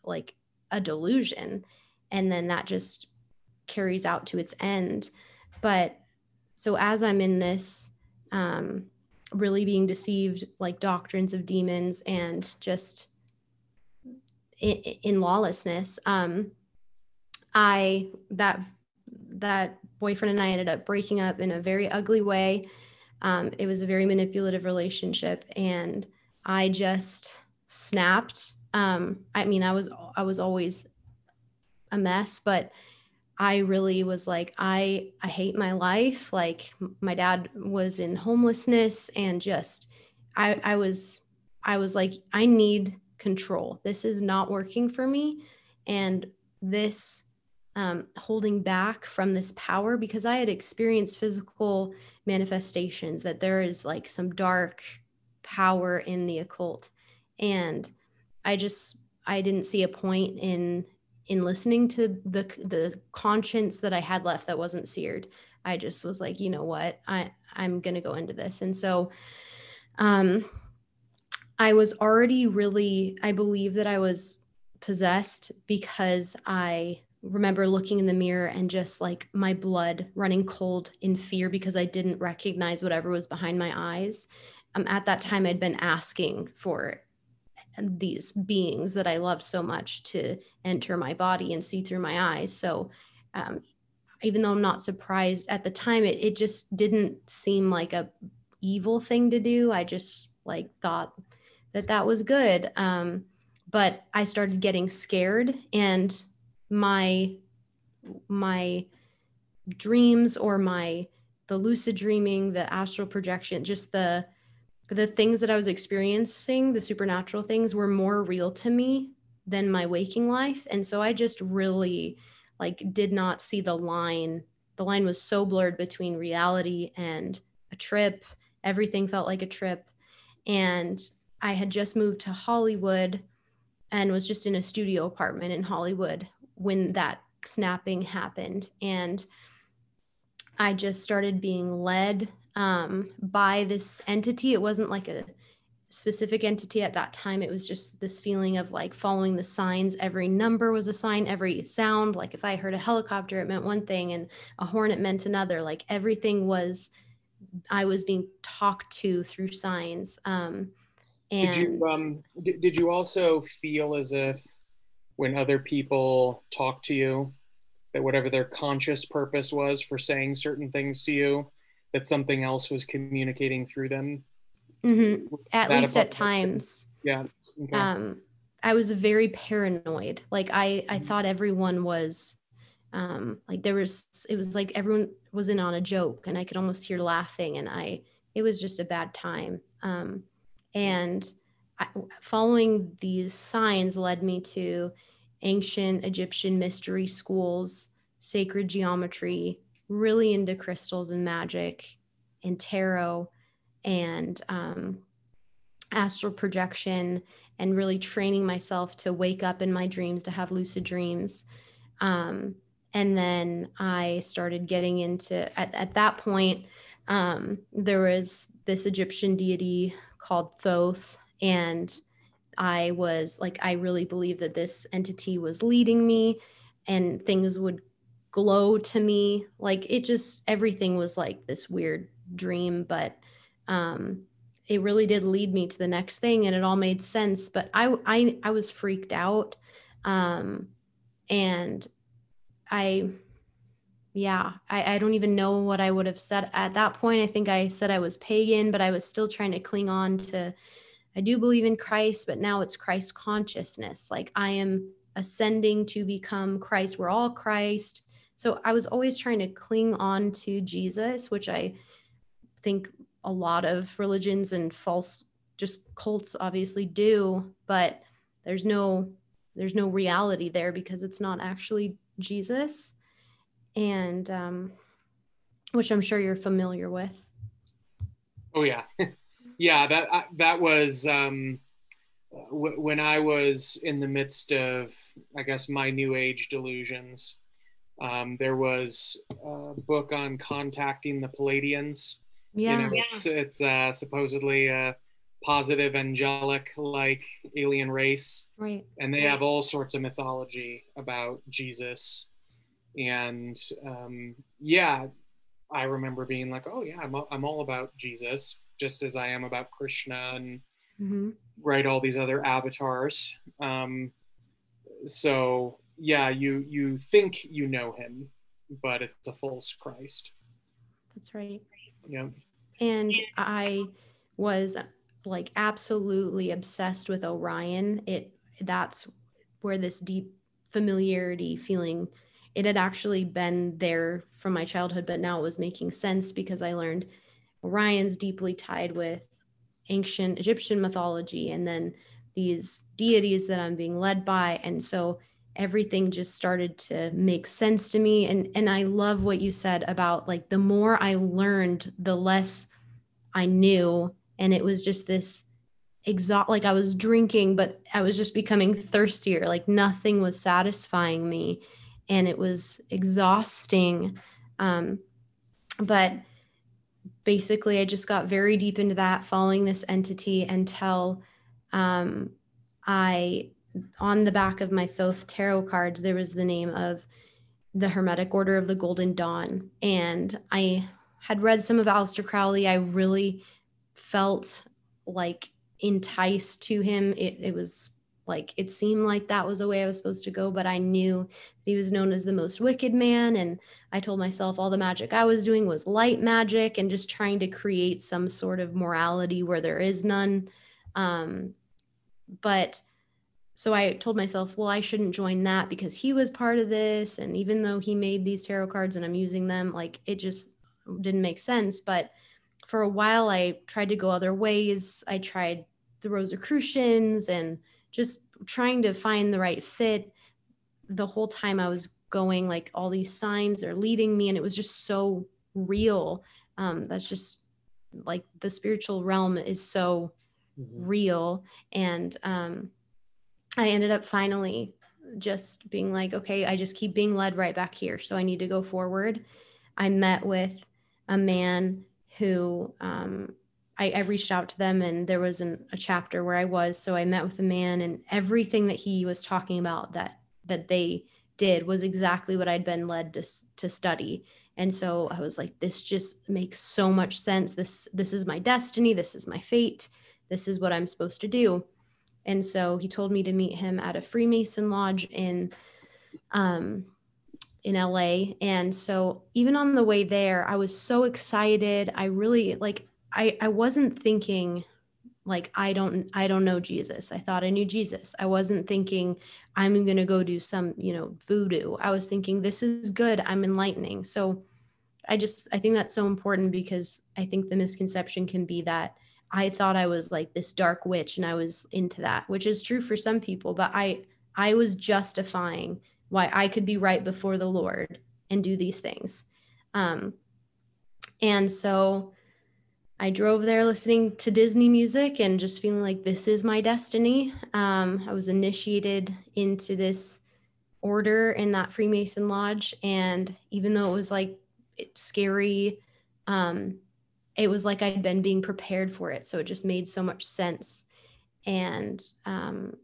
S4: like a delusion and then that just carries out to its end. But so as i'm in this um, really being deceived like doctrines of demons and just in, in lawlessness um, i that that boyfriend and i ended up breaking up in a very ugly way um, it was a very manipulative relationship and i just snapped um, i mean i was i was always a mess but I really was like, I I hate my life. Like my dad was in homelessness and just I I was I was like, I need control. This is not working for me. And this um, holding back from this power because I had experienced physical manifestations that there is like some dark power in the occult. And i just i didn't see a point in in listening to the the conscience that i had left that wasn't seared. I just was like you know what? I i'm going to go into this. And so um i was already really i believe that i was possessed because i remember looking in the mirror and just like my blood running cold in fear because I didn't recognize whatever was behind my eyes. Um, at that time, I'd been asking for these beings that I loved so much to enter my body and see through my eyes. So, um, even though I'm not surprised at the time, it, it just didn't seem like a evil thing to do. I just like thought that that was good. Um, but I started getting scared and my my dreams or my the lucid dreaming the astral projection just the the things that i was experiencing the supernatural things were more real to me than my waking life. And so i just really like did not see the line. The line was so blurred between reality and a trip. Everything felt like a trip. And i had just moved to hollywood and was just in a studio apartment in hollywood when that snapping happened. And I just started being led um, by this entity. It wasn't like a specific entity at that time. It was just this feeling of like following the signs. Every number was a sign, every sound. Like if I heard a helicopter, it meant one thing, and a hornet meant another. Like everything was, I was being talked to through signs. Um, and
S2: did you um, did, did you also feel as if when other people talk to you that whatever their conscious purpose was for saying certain things to you that something else was communicating through them.
S4: Mm-hmm. at that least at times.
S2: Yeah
S4: okay. um i was very paranoid. Like i i thought everyone was um like there was it was like everyone was in on a joke and i could almost hear laughing and i it was just a bad time. Um and Following these signs led me to ancient Egyptian mystery schools, sacred geometry, really into crystals and magic and tarot and um, astral projection and really training myself to wake up in my dreams to have lucid dreams. Um, and then i started getting into at, at that point um, there was this egyptian deity called thoth and I was like, I really believe that this entity was leading me and things would glow to me. Like it just, everything was like this weird dream, but um, it really did lead me to the next thing and it all made sense. But I, I, I was freaked out. Um, and I, yeah, I, I don't even know what I would have said at that point. I think I said I was pagan, but I was still trying to cling on to I do believe in Christ, but now it's Christ consciousness. Like I am ascending to become Christ. We're all Christ. So I was always trying to cling on to Jesus, which I think a lot of religions and false just cults obviously do, but there's no there's no reality there because it's not actually Jesus. And um which I'm sure you're familiar with.
S2: Oh yeah. yeah, that that was um, w- when I was in the midst of, I guess, my new age delusions. Um, there was a book on contacting the Pleiadians.
S4: Yeah, you know,
S2: yeah. it's it's uh, supposedly a positive angelic like alien race,
S4: right?
S2: And they have all sorts of mythology about Jesus, and um, yeah, I remember being like, oh yeah, I'm I'm all about Jesus just as I am about Krishna and mm-hmm. write all these other avatars. Um, so yeah, you you think you know him, but it's a false Christ.
S4: That's right.
S2: Yeah.
S4: And I was like absolutely obsessed with Orion. It that's where this deep familiarity feeling it had actually been there from my childhood, but now it was making sense because I learned Orion's deeply tied with ancient Egyptian mythology and then these deities that I'm being led by. And so everything just started to make sense to me. And and I love what you said about like the more I learned, the less I knew and it was just this exhaust like I was drinking, but I was just becoming thirstier. Like nothing was satisfying me, and it was exhausting. Um, but basically, I just got very deep into that, following this entity until um, I, on the back of my Thoth tarot cards, there was the name of the Hermetic Order of the Golden Dawn, and I had read some of Aleister Crowley. I really felt like enticed to him. It, it was like it seemed like that was the way I was supposed to go, but I knew he was known as the most wicked man. And I told myself all the magic I was doing was light magic and just trying to create some sort of morality where there is none. Um, but so I told myself, well, I shouldn't join that because he was part of this. And even though he made these tarot cards and I'm using them, like it just didn't make sense. But for a while I tried to go other ways. I tried the Rosicrucians and just trying to find the right fit. The whole time I was going, like all these signs are leading me, and it was just so real. Um, that's just like the spiritual realm is so mm-hmm. real. And um, I ended up finally just being like, okay, I just keep being led right back here. So I need to go forward. I met with a man who um, I, I, reached out to them and there was an, a chapter where I was. So I met with a man and everything that he was talking about that that they did was exactly what I'd been led to, to study. And so I was like, this just makes so much sense. This this is my destiny. This is my fate. This is what I'm supposed to do. And so he told me to meet him at a Freemason lodge in um, in LA. And so even on the way there, I was so excited. I really like I I wasn't thinking like I don't I don't know Jesus. I thought I knew Jesus. I wasn't thinking I'm going to go do some, you know, voodoo. I was thinking this is good. I'm enlightening. So I just I think that's so important because I think the misconception can be that I thought I was like this dark witch and I was into that, which is true for some people, but I I was justifying why I could be right before the Lord and do these things. Um, and so I drove there listening to Disney music and just feeling like this is my destiny. Um, I was initiated into this order in that Freemason lodge. And even though it was like scary, um, it was like I'd been being prepared for it. So it just made so much sense. And um,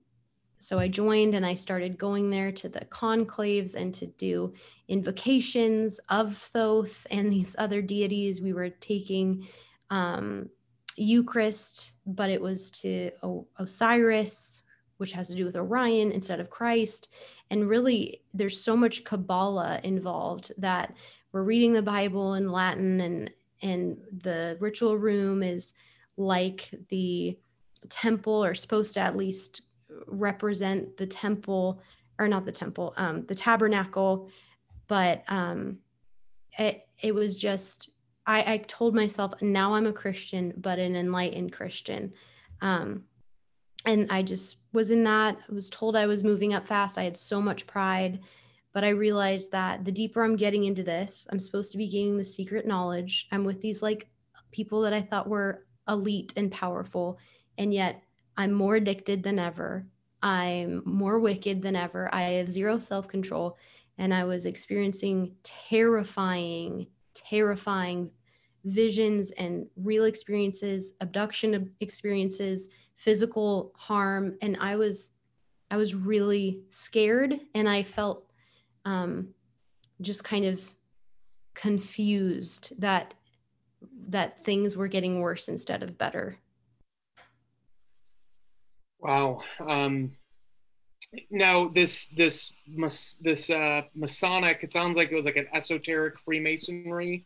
S4: so I joined and I started going there to the conclaves and to do invocations of Thoth and these other deities. We were taking um, Eucharist, but it was to o- Osiris, which has to do with Orion instead of Christ. And really, there's so much Kabbalah involved that we're reading the Bible in Latin, and and the ritual room is like the temple, or supposed to at least represent the temple or not the temple um, the tabernacle but um, it, it was just I, I told myself now i'm a christian but an enlightened christian um, and i just was in that i was told i was moving up fast i had so much pride but i realized that the deeper i'm getting into this i'm supposed to be gaining the secret knowledge i'm with these like people that i thought were elite and powerful and yet I'm more addicted than ever. I'm more wicked than ever. I have zero self control. And I was experiencing terrifying, terrifying visions and real experiences, abduction experiences, physical harm. And I was, I was really scared and I felt um, just kind of confused that that things were getting worse instead of better
S2: Wow. Um, now this this this uh, Masonic, it sounds like it was like an esoteric Freemasonry.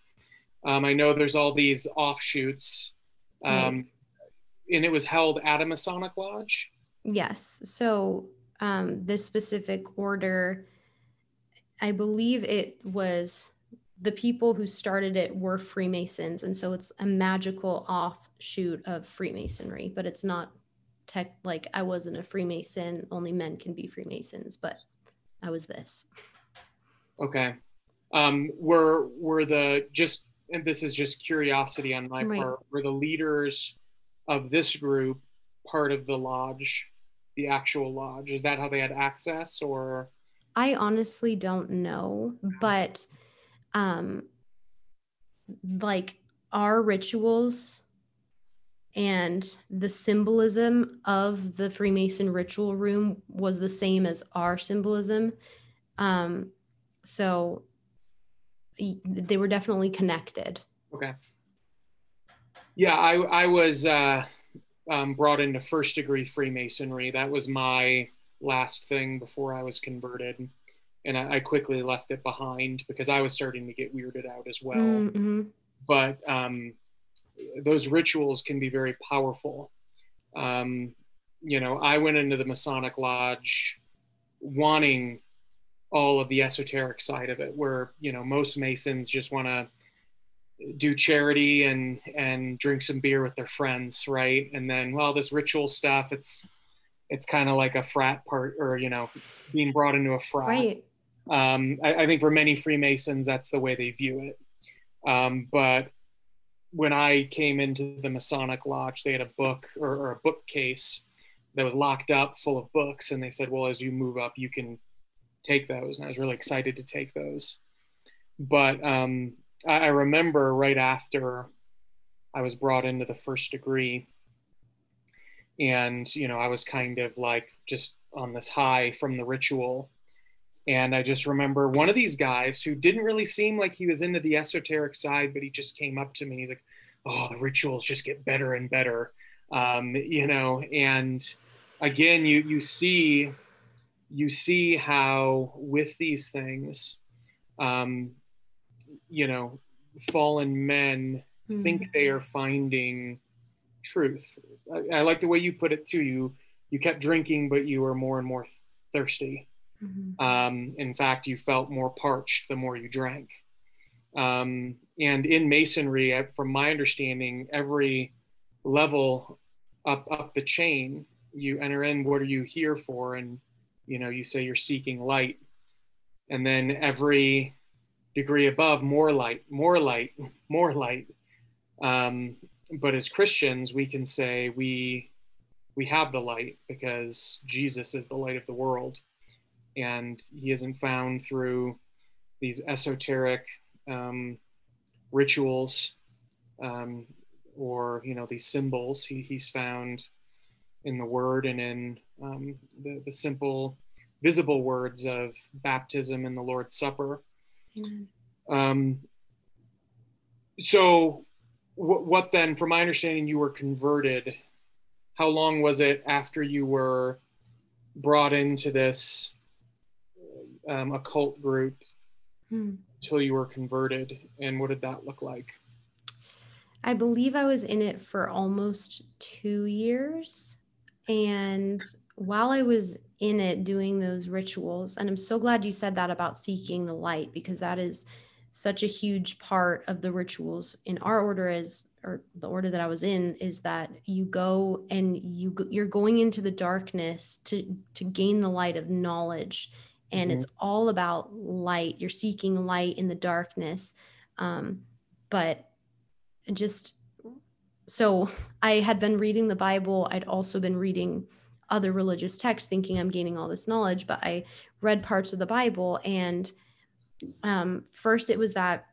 S2: Um, I know there's all these offshoots, um, and it was held at a Masonic lodge.
S4: Yes. So um, this specific order, I believe it was the people who started it were Freemasons, and so it's a magical offshoot of Freemasonry, but it's not tech like I wasn't a Freemason, only men can be Freemasons, but I was this.
S2: Okay. Um were were the just and this is just curiosity on my right. part, were the leaders of this group part of the lodge, the actual lodge? Is that how they had access or?
S4: I honestly don't know, but um, like our rituals and the symbolism of the Freemason ritual room was the same as our symbolism. Um, so they were definitely connected.
S2: Okay. Yeah, I I was uh, um, brought into first degree Freemasonry. That was my last thing before I was converted, and I, I quickly left it behind because I was starting to get weirded out as well. Mm-hmm. But um, those rituals can be very powerful. Um, you know, I went into the Masonic Lodge wanting all of the esoteric side of it, where you know most Masons just want to do charity and and drink some beer with their friends, right? And then, well, this ritual stuff, it's it's kind of like a frat part, or you know, being brought into a frat.
S4: Right.
S2: Um, I, I, think for many Freemasons, that's the way they view it. Um, but when I came into the Masonic Lodge, they had a book or, or, a bookcase that was locked up full of books. And they said, well, as you move up, you can take those. And I was really excited to take those. But um, I, I remember right after I was brought into the first degree, and, you know, I was kind of like just on this high from the ritual. And I just remember one of these guys who didn't really seem like he was into the esoteric side, but he just came up to me. He's like, oh, the rituals just get better and better, um, you know. And again, you you see you see how with these things, um, you know, fallen men mm-hmm. think they are finding truth. I, I, like the way you put it too. You you kept drinking, but you were more and more thirsty. Mm-hmm. Um, in fact, you felt more parched the more you drank. Um, and in masonry, from my understanding, every level up up the chain, you enter in. What are you here for? And you know, you say you're seeking light, and then every degree above, more light, more light, more light. Um, but as Christians, we can say we we have the light because Jesus is the light of the world, and He isn't found through these esoteric um, rituals um, or you know these symbols. He, he's found in the Word and in um, the, the simple, visible words of baptism and the Lord's Supper. Um, so, what then, from my understanding, you were converted. How long was it after you were brought into this um, occult group hmm. until you were converted? And what did that look like?
S4: I believe I was in it for almost two years. And while I was in it doing those rituals, and I'm so glad you said that about seeking the light because that is such a huge part of the rituals in our order is or the order that I was in is that you go and you you're going into the darkness to to gain the light of knowledge and mm-hmm. it's all about light you're seeking light in the darkness um, but just so I had been reading the Bible. I'd also been reading other religious texts, thinking I'm gaining all this knowledge. But I read parts of the Bible, and um, first it was that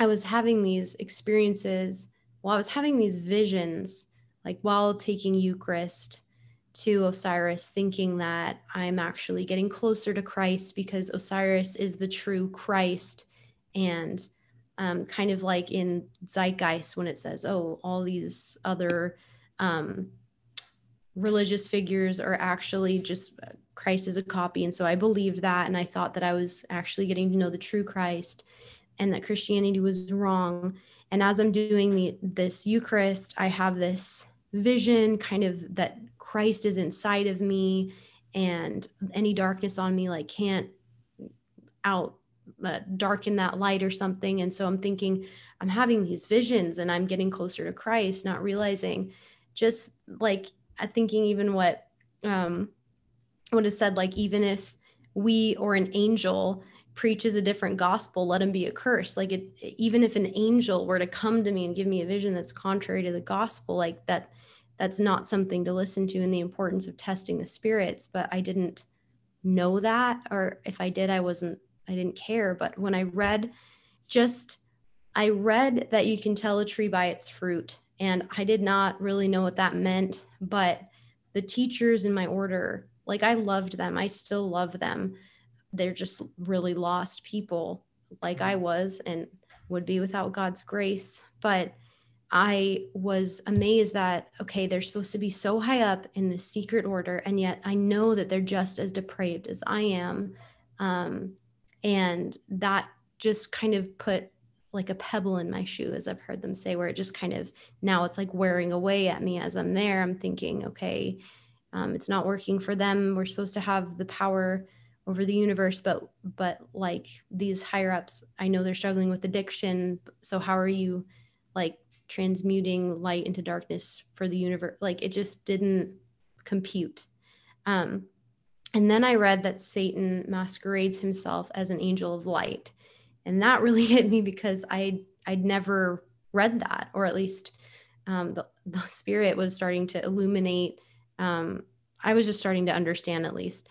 S4: I was having these experiences while I was having these visions, like while taking Eucharist to Osiris, thinking that I'm actually getting closer to Christ because Osiris is the true Christ. And um, kind of like in Zeitgeist when it says, oh, all these other um, religious figures are actually just uh, Christ is a copy. And so I believed that. And I thought that I was actually getting to know the true Christ and that Christianity was wrong. And as I'm doing the, this Eucharist, I have this vision kind of that Christ is inside of me and any darkness on me like can't out uh, darken that light or something. And so I'm thinking, I'm having these visions and I'm getting closer to Christ, not realizing just like I'm thinking even what um what is said, like even if we or an angel preaches a different gospel, let him be accursed. Like it, even if an angel were to come to me and give me a vision that's contrary to the gospel, like that, that's not something to listen to in the importance of testing the spirits. But I didn't know that, or if I did, I wasn't, I didn't care. But when I read just, I read that you can tell a tree by its fruit. And I did not really know what that meant, but the teachers in my order, like I loved them. I still love them they're just really lost people like I was and would be without God's grace. But I was amazed that, okay, they're supposed to be so high up in the secret order, and yet I know that they're just as depraved as I am. Um, and that just kind of put like a pebble in my shoe, as I've heard them say, where it just kind of now it's like wearing away at me as I'm there. I'm thinking, okay, um, it's not working for them. We're supposed to have the power over the universe but but like these higher ups i know they're struggling with addiction so how are you like transmuting light into darkness for the universe like it just didn't compute. Um and then i read that satan masquerades himself as an angel of light. And that really hit me because i i'd never read that or at least um, the, the spirit was starting to illuminate um, i was just starting to understand at least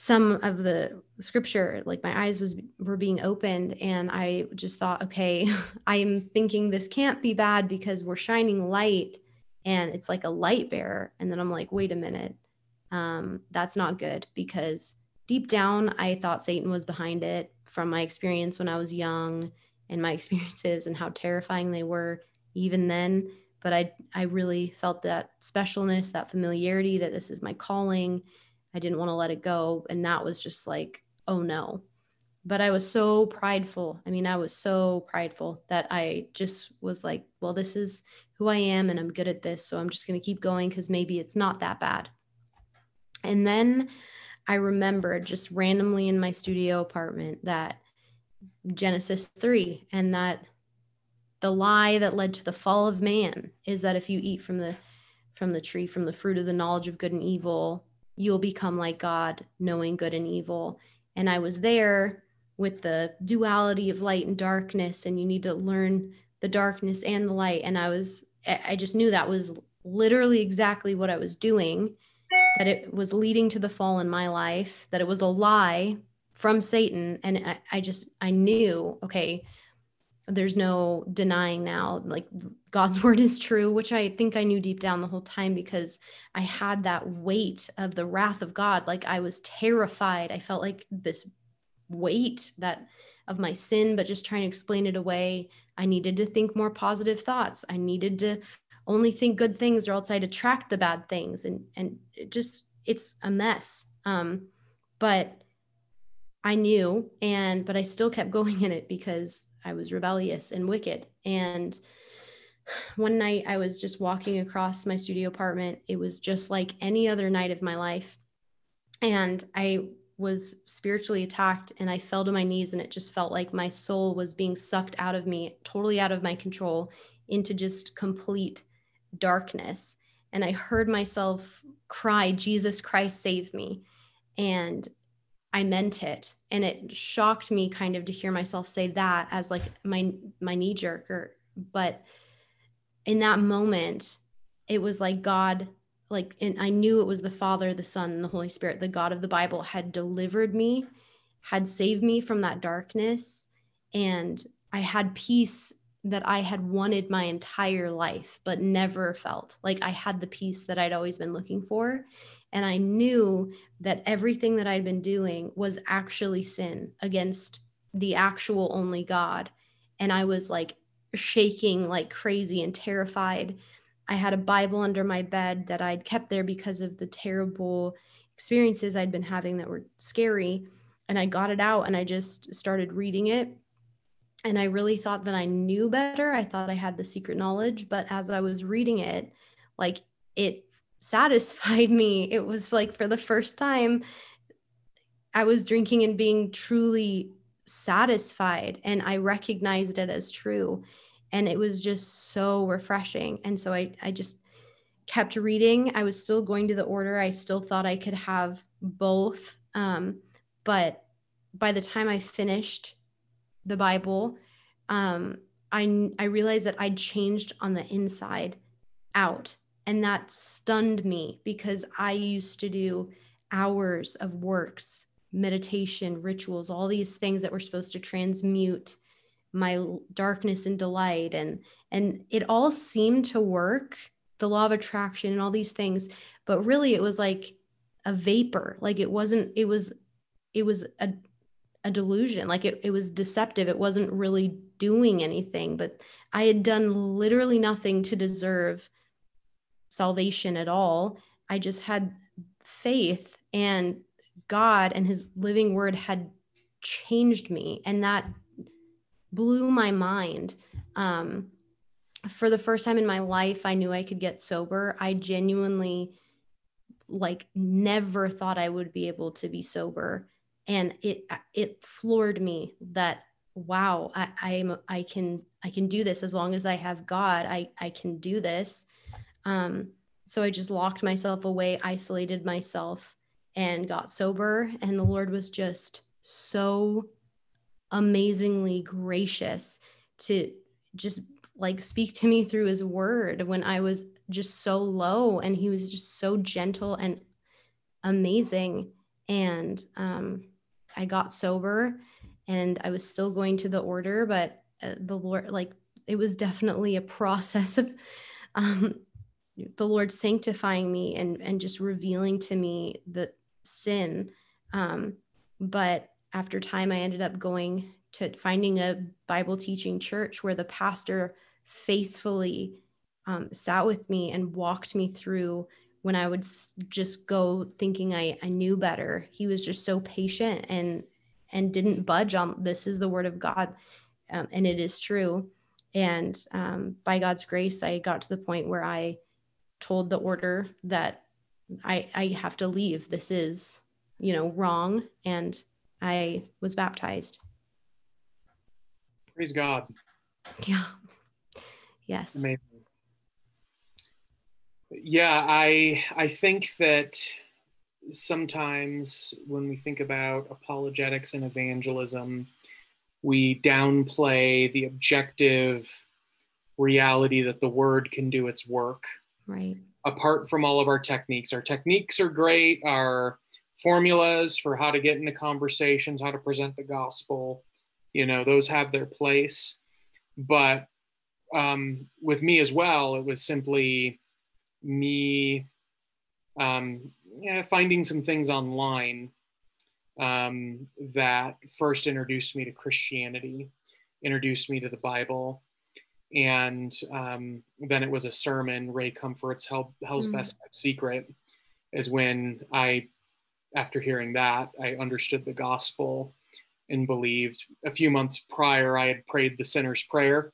S4: some of the scripture like my eyes was were being opened and i just thought okay i'm thinking this can't be bad because we're shining light and it's like a light bearer. And then i'm like wait a minute. Um, that's not good because deep down i thought satan was behind it from my experience when i was young and my experiences and how terrifying they were even then. But i i really felt that specialness that familiarity that this is my calling I didn't want to let it go. And that was just like, oh no. But I was so prideful. I mean, I was so prideful that I just was like, well, this is who I am and I'm good at this. So I'm just going to keep going because maybe it's not that bad. And then I remembered just randomly in my studio apartment that Genesis 3 and that the lie that led to the fall of man is that if you eat from the from the tree from the fruit of the knowledge of good and evil you'll become like God, knowing good and evil. And I was there with the duality of light and darkness, and you need to learn the darkness and the light. And I was, I just knew that was literally exactly what I was doing, that it was leading to the fall in my life, that it was a lie from Satan. And I, I just, I knew, okay, there's no denying now like god's word is true which i think i knew deep down the whole time because i had that weight of the wrath of god. Like i was terrified. I felt like this weight that of my sin but just trying to explain it away. I needed to think more positive thoughts. I needed to only think good things or else i'd attract the bad things. And and it just it's a mess. Um but i knew and but i still kept going in it because I was rebellious and wicked. And one night I was just walking across my studio apartment. It was just like any other night of my life. And I was spiritually attacked and I fell to my knees and it just felt like my soul was being sucked out of me, totally out of my control, into just complete darkness. And I heard myself cry, Jesus Christ, save me. And I meant it. And it shocked me kind of to hear myself say that as like my my knee jerker. But in that moment, it was like God, like, and I knew it was the Father, the Son, and the Holy Spirit, the God of the Bible had delivered me, had saved me from that darkness. And I had peace that I had wanted my entire life, but never felt like I had the peace that I'd always been looking for. And I knew that everything that I'd been doing was actually sin against the actual only God. And I was like shaking like crazy and terrified. I had a Bible under my bed that I'd kept there because of the terrible experiences I'd been having that were scary. And I got it out and I just started reading it. And I really thought that I knew better. I thought I had the secret knowledge. But as I was reading it, like it satisfied me. It was like for the first time, I was drinking and being truly satisfied, and I recognized it as true. And it was just so refreshing. And so I, I just kept reading. I was still going to the order. I still thought I could have both. Um, but by the time I finished the Bible, um, I I realized that I'd changed on the inside out, and that stunned me because I used to do hours of works, meditation, rituals, all these things that were supposed to transmute my darkness and delight and and it all seemed to work the law of attraction and all these things but really it was like a vapor. Like it wasn't it was it was a a delusion. Like it, it was deceptive. It wasn't really doing anything but i had done literally nothing to deserve salvation at all. I just had faith and god and his living word had changed me. And that blew my mind. Um, for the first time in my life i knew i could get sober. I genuinely like never thought i would be able to be sober. And it it floored me that wow I, i'm i can i can do this. As long as i have god i i can do this um so i just locked myself away isolated myself and got sober. And the lord was just so amazingly gracious to just like speak to me through his word when i was just so low. And he was just so gentle and amazing. And um I got sober and I was still going to the order, but uh, the Lord, like, it was definitely a process of um, the Lord sanctifying me and, and just revealing to me the sin. Um, but after time, I ended up going to finding a Bible teaching church where the pastor faithfully um, sat with me and walked me through when I would just go thinking I, I knew better. He was just so patient and and didn't budge on this is the word of God, um, and it is true. And um, by God's grace, I got to the point where I told the order that I I have to leave. This is you know wrong, and I was baptized.
S2: Praise God.
S4: Yeah. Yes.
S2: Amazing yeah i i think that sometimes when we think about apologetics and evangelism we downplay the objective reality that the word can do its work
S4: right
S2: apart from all of our techniques our techniques are great our formulas for how to get into conversations how to present the gospel you know those have their place but um, with me as well it was simply me um, yeah, finding some things online um, that first introduced me to Christianity, introduced me to the Bible. And um, then it was a sermon, Ray Comfort's Hell, Hell's mm. Best Secret, is when I, after hearing that, I understood the gospel and believed. A few months prior, I had prayed the sinner's prayer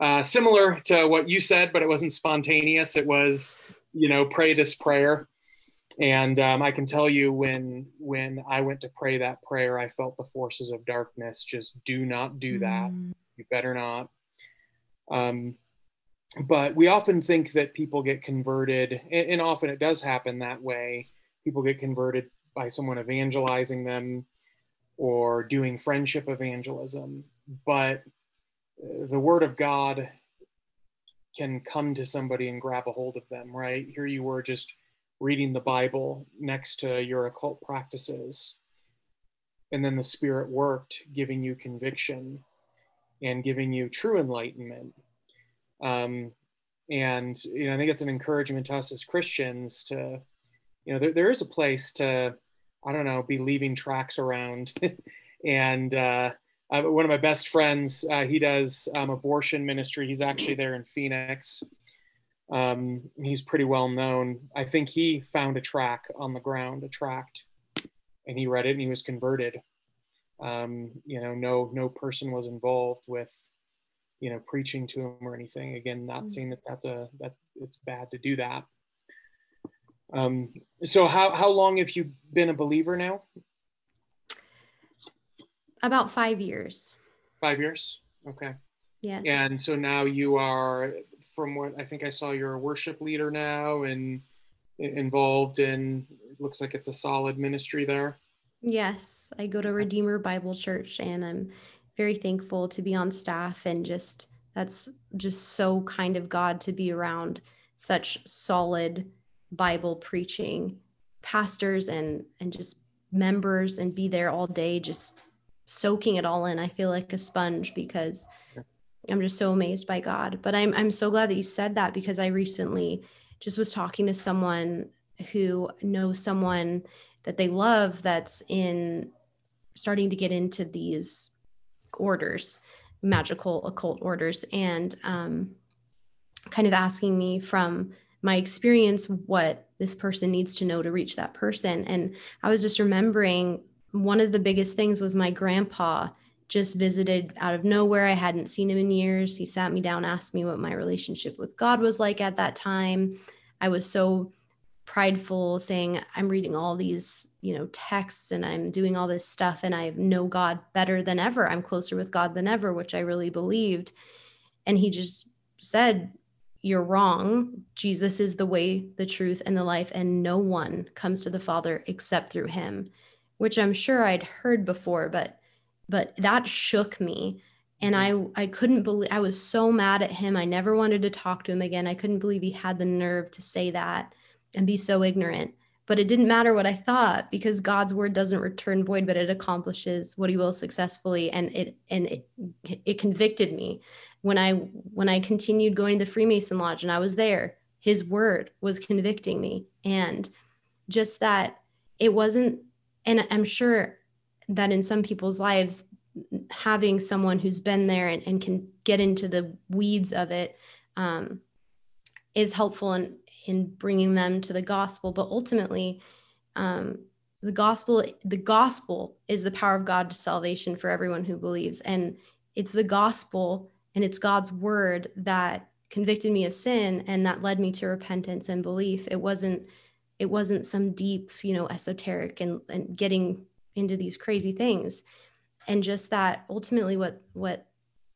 S2: uh, similar to what you said, but it wasn't spontaneous. It was, you know, pray this prayer. And um, I can tell you when when I went to pray that prayer, I felt the forces of darkness just do not do that. Mm. You better not. Um, but we often think that people get converted, and, and often it does happen that way. People get converted by someone evangelizing them or doing friendship evangelism. But the word of God can come to somebody and grab a hold of them, right? Here you were just reading the Bible next to your occult practices. And then the Spirit worked, giving you conviction and giving you true enlightenment. Um, and, you know, I think it's an encouragement to us as Christians to, you know, there, there is a place to, I don't know, be leaving tracks around and, uh, one of my best friends, uh, he does um, abortion ministry. He's actually there in Phoenix. Um, he's pretty well known. I think he found a track on the ground, a tract, and he read it and he was converted. Um, you know, no no person was involved with, you know, preaching to him or anything. Again, not mm. saying that that's a that it's bad to do that. Um, so how how long have you been a believer now?
S4: About five years.
S2: Five years. Okay.
S4: Yes.
S2: And so now you are, from what I think I saw, you're a worship leader now and involved in. Looks like it's a solid ministry there.
S4: Yes, I go to Redeemer Bible Church and I'm very thankful to be on staff and just that's just so kind of God to be around such solid Bible preaching pastors and and just members and be there all day just soaking it all in. I feel like a sponge because I'm just so amazed by God. But I'm I'm so glad that you said that because I recently just was talking to someone who knows someone that they love that's in starting to get into these orders, magical occult orders, and um, kind of asking me from my experience what this person needs to know to reach that person. And I was just remembering one of the biggest things was my grandpa just visited out of nowhere. I hadn't seen him in years. He sat me down, asked me what my relationship with God was like at that time. I was so prideful saying i'm reading all these you know texts and i'm doing all this stuff and i know god better than ever. I'm closer with god than ever which i really believed. And he just said you're wrong. Jesus is the way the truth and the life and no one comes to the father except through him which i'm sure i'd heard before but but that shook me. And mm-hmm. i i couldn't believe i was so mad at him. I never wanted to talk to him again. I couldn't believe he had the nerve to say that and be so ignorant. But it didn't matter what I thought because God's word doesn't return void, but it accomplishes what he will successfully. And it and it it convicted me when I when I continued going to the Freemason Lodge and I was there. His word was convicting me. And just that it wasn't, and I'm sure that in some people's lives, having someone who's been there and, and can get into the weeds of it um, is helpful and in bringing them to the gospel but ultimately um, the gospel the gospel is the power of god to salvation for everyone who believes. And it's the gospel and it's god's word that convicted me of sin and that led me to repentance and belief. It wasn't it wasn't some deep you know esoteric and, and getting into these crazy things. And just that ultimately what what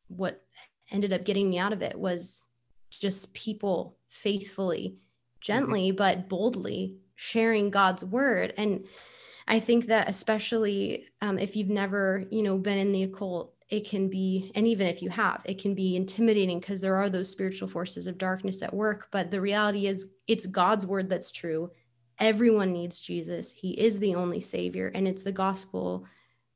S4: what ended up getting me out of it was just people faithfully gently mm-hmm. but boldly sharing God's word. And I think that especially um, if you've never, you know, been in the occult, it can be, and even if you have, it can be intimidating because there are those spiritual forces of darkness at work. But the reality is, it's God's word that's true. Everyone needs Jesus. He is the only savior, and it's the gospel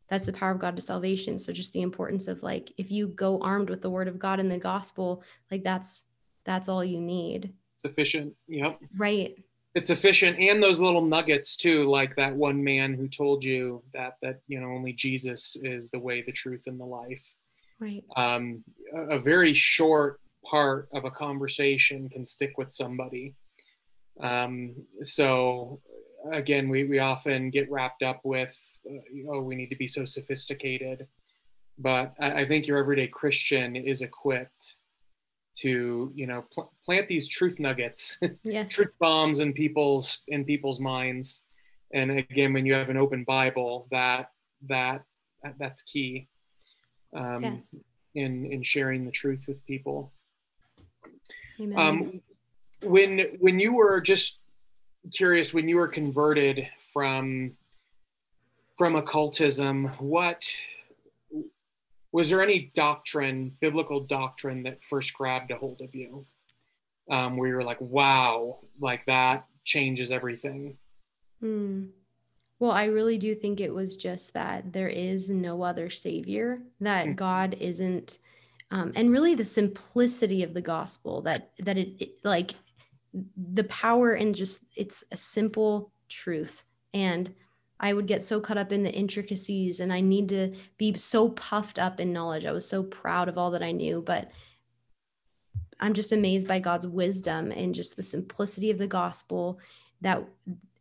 S4: that's the power of God to salvation. So just the importance of like if you go armed with the word of God and the gospel, like that's that's all you need
S2: sufficient. Yep.
S4: Right.
S2: It's sufficient, and those little nuggets too, like that one man who told you that that you know only Jesus is the way, the truth, and the life.
S4: Right.
S2: Um, a, a very short part of a conversation can stick with somebody. Um, so again, we we often get wrapped up with, uh, oh, we need to be so sophisticated, but I, I think your everyday Christian is equipped to you know pl- plant these truth nuggets
S4: yes.
S2: truth bombs in people's in people's minds and again when you have an open bible that that that's key um, yes. in in sharing the truth with people Amen. Um, when when you were just curious when you were converted from from occultism what was there any doctrine, biblical doctrine, that first grabbed a hold of you, um, where you're like, "Wow, like that changes everything"?
S4: Hmm. Well, I really do think it was just that there is no other savior, that mm-hmm. God isn't, um, and really the simplicity of the gospel that that it, it like the power and just it's a simple truth and I would get so caught up in the intricacies and I need to be so puffed up in knowledge. I was so proud of all that I knew, but I'm just amazed by God's wisdom and just the simplicity of the gospel that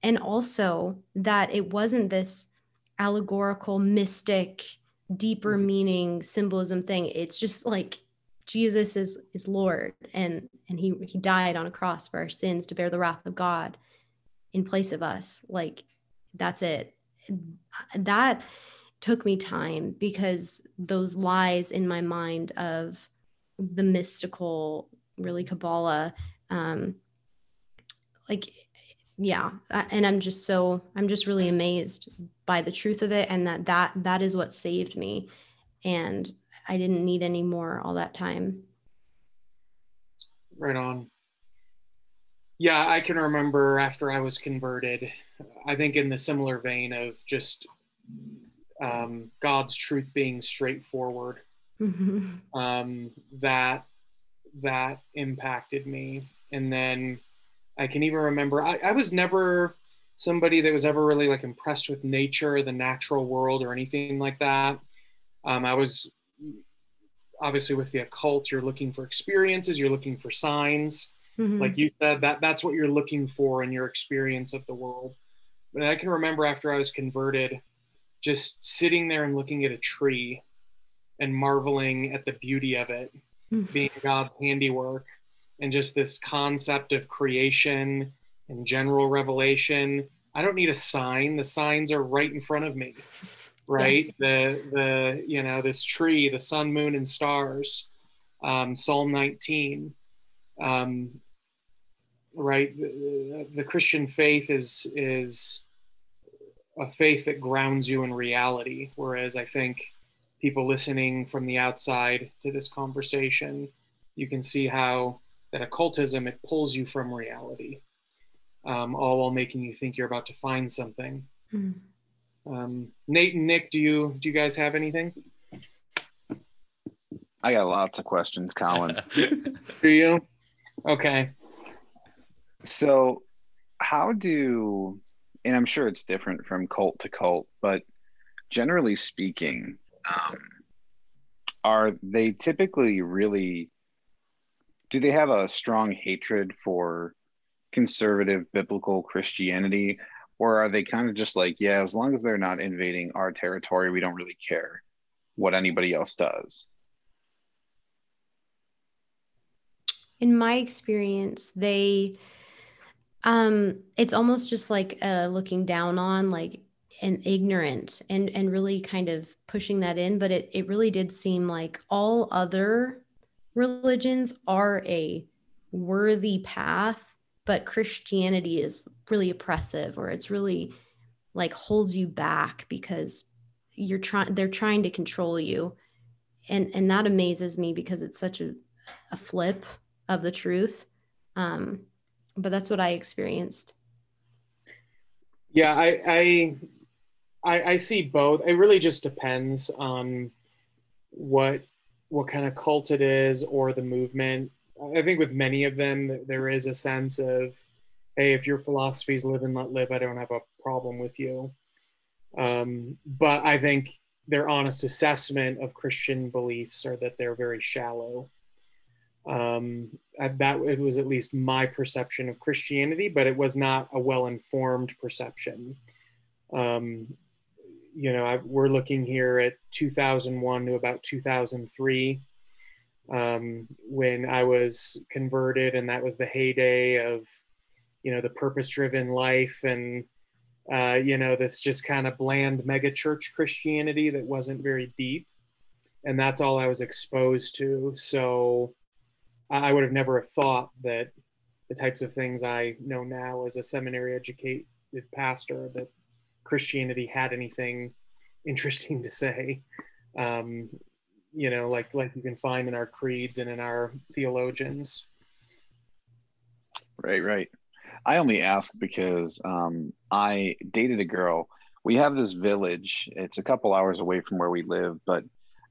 S4: and also that it wasn't this allegorical mystic deeper mm-hmm. meaning symbolism thing it's just like jesus is is lord and and he he died on a cross for our sins to bear the wrath of god in place of us like that's it that took me time because those lies in my mind of the mystical really kabbalah um like yeah and i'm just so i'm just really amazed by the truth of it and that that that is what saved me. And i didn't need any more all that time.
S2: Right on yeah i can remember after i was converted i think in the similar vein of just um, god's truth being straightforward mm-hmm. um, that that impacted me and then I can even remember I, I was never somebody that was ever really like impressed with nature, the natural world, or anything like that. Um, I was obviously with the occult, you're looking for experiences, you're looking for signs. Mm-hmm. Like you said, that that's what you're looking for in your experience of the world. But I can remember after I was converted, just sitting there and looking at a tree and marveling at the beauty of it, mm-hmm. being God's handiwork and just this concept of creation and general revelation. I don't need a sign. The signs are right in front of me. Right? Yes. The the you know, this tree, the sun, moon, and stars. Um, Psalm 19. Um, right? The, the Christian faith is is a faith that grounds you in reality. Whereas I think people listening from the outside to this conversation, you can see how that occultism it pulls you from reality, um, all while making you think you're about to find something. Mm. Um, Nate and Nick, do you do you guys have anything?
S3: I got lots of questions, Colin.
S2: do you? Okay.
S3: So, how do, and I'm sure it's different from cult to cult, but generally speaking, um, are they typically really do they have a strong hatred for conservative biblical Christianity? Or are they kind of just like, yeah, as long as they're not invading our territory, we don't really care what anybody else does?
S4: In my experience, they um it's almost just like uh looking down on like and ignorant and and really kind of pushing that in but it it really did seem like all other religions are a worthy path, but Christianity is really oppressive or it's really like holds you back because you're trying they're trying to control you. And and that amazes me because it's such a, a flip of the truth. Um, but that's what I experienced.
S2: Yeah, I, I I I see both. It really just depends on what what kind of cult it is or the movement. I think with many of them, there is a sense of, hey, if your philosophy is live and let live, I don't have a problem with you. Um, but I think their honest assessment of Christian beliefs are that they're very shallow. Um, that it was at least my perception of Christianity, but it was not a well-informed perception. Um, you know, I, we're looking here at 2001 to about 2003 um, when I was converted, and that was the heyday of, you know, the purpose driven life and, uh, you know, this just kind of bland megachurch Christianity that wasn't very deep. And that's all I was exposed to. So I would have never have thought that the types of things I know now as a seminary educated pastor that Christianity had anything interesting to say. Um, you know, like like you can find in our creeds and in our theologians.
S3: Right, right. I only ask because um, I dated a girl. We have this village. It's a couple hours away from where we live, but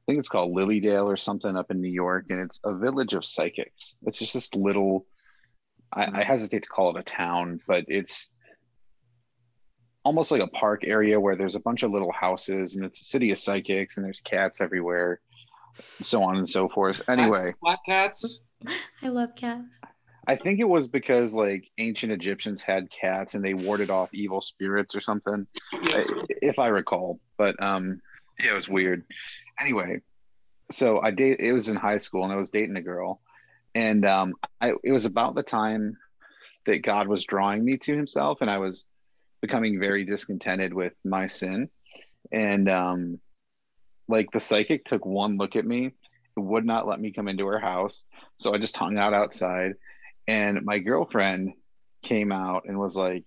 S3: think it's called Lily Dale or something up in New York, and it's a village of psychics. It's just this little. I, I hesitate to call it a town, but it's almost like a park area where there's a bunch of little houses and it's a city of psychics and there's cats everywhere so on and so forth anyway
S2: black cats
S4: i love cats
S3: i think it was because like ancient egyptians had cats and they warded off evil spirits or something yeah. if i recall but um yeah it was weird. Anyway so i date it was in high school and i was dating a girl. And um I, it was about the time that god was drawing me to himself and i was becoming very discontented with my sin. And um like the psychic took one look at me it would not let me come into her house. So i just hung out outside and my girlfriend came out and was like,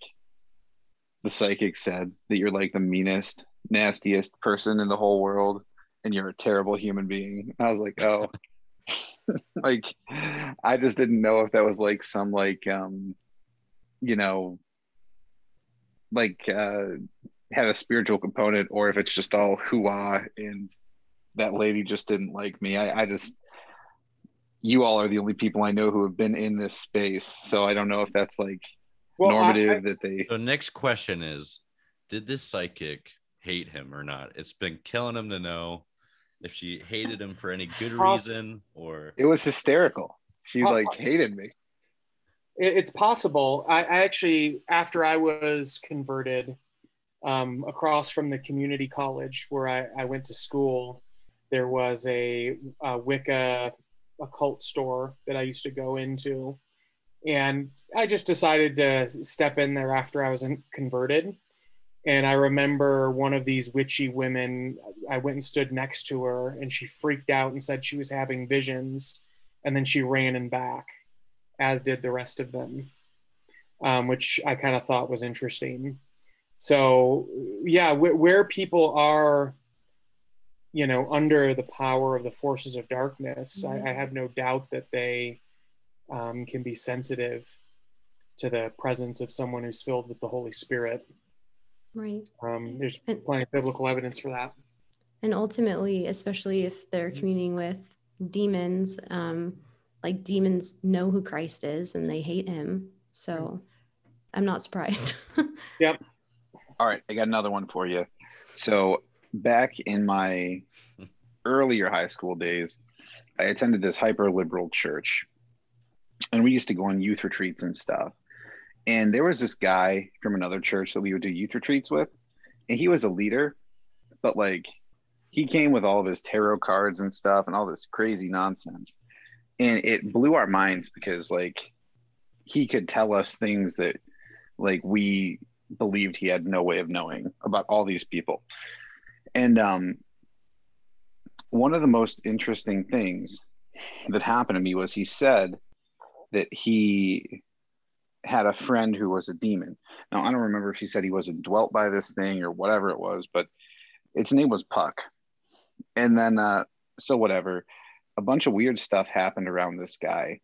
S3: the psychic said that you're like the meanest, nastiest person in the whole world and you're a terrible human being. I was like, oh, like I just didn't know if that was like some like um, you know, like uh had a spiritual component or if it's just all hooah and that lady just didn't like me. I, I just you all are the only people I know who have been in this space. So I don't know if that's like well, normative I, I, that they
S1: So next question is did this psychic hate him or not? It's been killing him to know if she hated him for any good reason or
S3: it was hysterical. She like hated me.
S2: It's possible. I, I actually, after I was converted, um, across from the community college where I, I went to school, there was a, a Wicca occult store that I used to go into. And I just decided to step in there after I was converted. And I remember one of these witchy women, I went and stood next to her and she freaked out and said she was having visions. And then she ran and back, as did the rest of them, um, which I kind of thought was interesting. So, yeah, wh- where people are, you know, under the power of the forces of darkness, mm-hmm. I, I, have no doubt that they um, can be sensitive to the presence of someone who's filled with the Holy Spirit.
S4: Right.
S2: Um, there's and, plenty of biblical evidence for that.
S4: And ultimately, especially if they're communing with demons, um, like demons know who Christ is and they hate him. So I'm not surprised.
S2: yep.
S3: All right. I got another one for you. So back in my earlier high school days, I attended this hyper liberal church and we used to go on youth retreats and stuff. And there was this guy from another church that we would do youth retreats with, and he was a leader, but like he came with all of his tarot cards and stuff and all this crazy nonsense. And it blew our minds because like he could tell us things that like we believed he had no way of knowing about all these people. And um one of the most interesting things that happened to me was he said that he had a friend who was a demon. Now, I don't remember if he said he wasn't dwelt by this thing or whatever it was, but its name was Puck. And then, uh, so whatever, a bunch of weird stuff happened around this guy.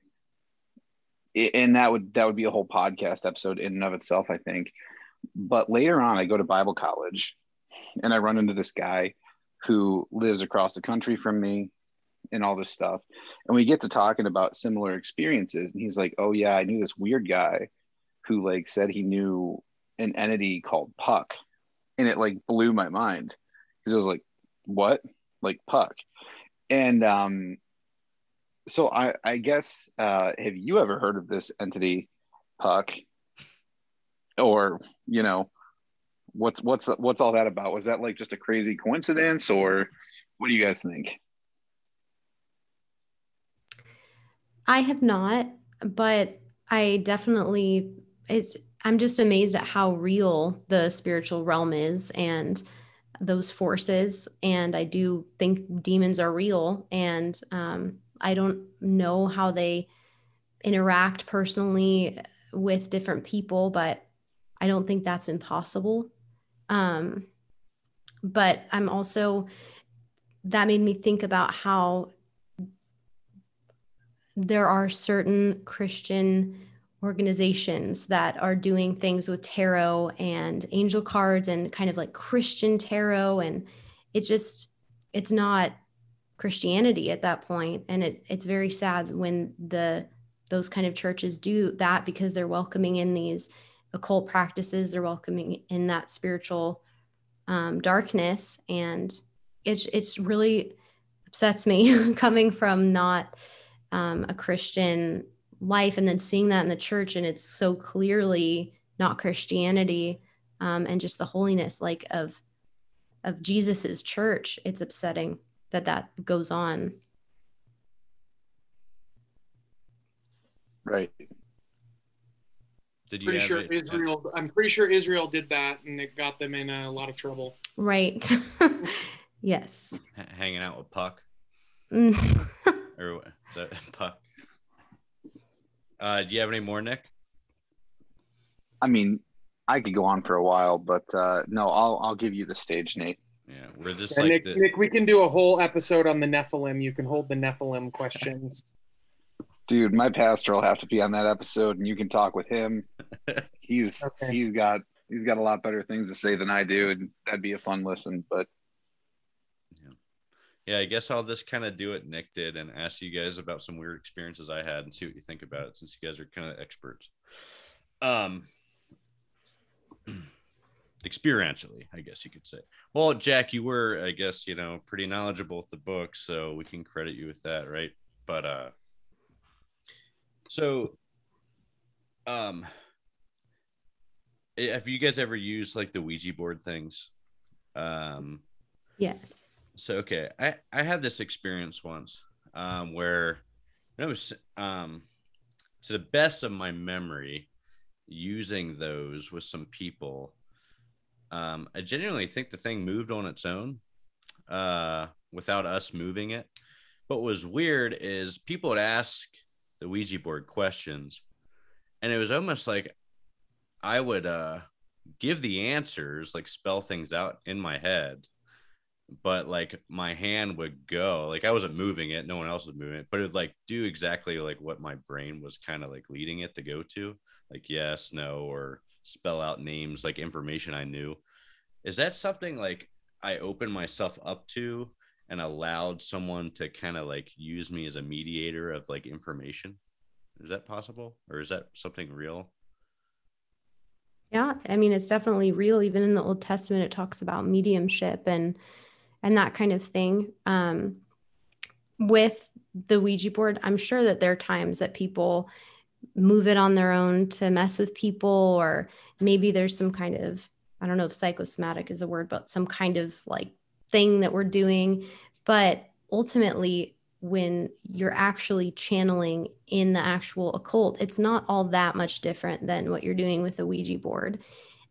S3: and that would that would be a whole podcast episode in and of itself, I think. But later on, I go to Bible college, and I run into this guy who lives across the country from me and all this stuff. And we get to talking about similar experiences. And he's like, Oh, yeah, I knew this weird guy who like said he knew an entity called Puck. And it like blew my mind because it was like, What? Like Puck. And um, so I, I guess, uh, have you ever heard of this entity, Puck? Or, you know, what's what's what's all that about? Was that like just a crazy coincidence, or what do you guys think?
S4: I have not, but I definitely it's I'm just amazed at how real the spiritual realm is and those forces. And I do think demons are real. And um, I don't know how they interact personally with different people, but I don't think that's impossible. Um, but I'm also, that made me think about how there are certain Christian organizations that are doing things with tarot and angel cards and kind of like Christian tarot. And it's just, it's not Christianity at that point. And it, it's very sad when the those kind of churches do that because they're welcoming in these occult practices, they're welcoming in that spiritual um, darkness. And it's it's really upsets me coming from not um, a Christian life and then seeing that in the church and it's so clearly not Christianity um, and just the holiness like of of Jesus's church. It's upsetting that that goes on.
S3: Right.
S2: Did you pretty sure it? Israel? I'm pretty sure Israel did that, and it got them in a lot of trouble.
S4: Right. yes.
S1: H- hanging out with Puck. Mm. or the Puck. Uh, do you have any more, Nick?
S3: I mean, I could go on for a while, but uh, no, I'll I'll give you the stage, Nate.
S1: Yeah, we're just
S2: Yeah,
S1: like
S2: Nick,
S1: the,
S2: Nick, we can do a whole episode on the Nephilim. You can hold the Nephilim questions.
S3: Dude, my pastor will have to be on that episode, and you can talk with him. He's
S2: Okay.
S3: he's got he's got a lot better things to say than I do, and that'd be a fun listen. But
S1: yeah. I guess I'll just kind of do what Nick did and ask you guys about some weird experiences I had and see what you think about it, since you guys are kind of experts. Um, experientially, I guess you could say. Well, Jack, you were, I guess, you know, pretty knowledgeable with the book, so we can credit you with that, right? But uh, so, um, have you guys ever used like the Ouija board things? Um,
S4: Yes.
S1: So okay, I I had this experience once um, where it was um, to the best of my memory, using those with some people. Um, I genuinely think the thing moved on its own uh, without us moving it. But what was weird is people would ask the Ouija board questions, and it was almost like I would uh, give the answers, like spell things out in my head but like my hand would go like i wasn't moving it no one else was moving it but it would like do exactly like what my brain was kind of like leading it to go to like yes no or spell out names like information i knew. Is that something like i opened myself up to and allowed someone to kind of like use me as a mediator of like information? Is that possible or is that something real?
S4: Yeah, I mean it's definitely real. Even in the Old Testament, it talks about mediumship and and that kind of thing. Um, with the Ouija board, I'm sure that there are times that people move it on their own to mess with people, or maybe there's some kind of I don't know if psychosomatic is a word, but some kind of like thing that we're doing. But ultimately, when you're actually channeling in the actual occult, it's not all that much different than what you're doing with the Ouija board.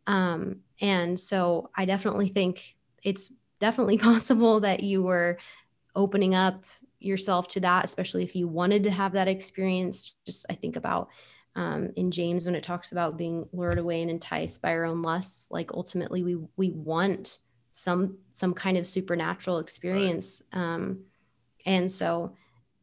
S4: Um, and so I definitely think it's definitely possible that you were opening up yourself to that, especially if you wanted to have that experience. Just I think about um, in James when it talks about being lured away and enticed by our own lusts. Like ultimately, we we want some some kind of supernatural experience. Um, and so,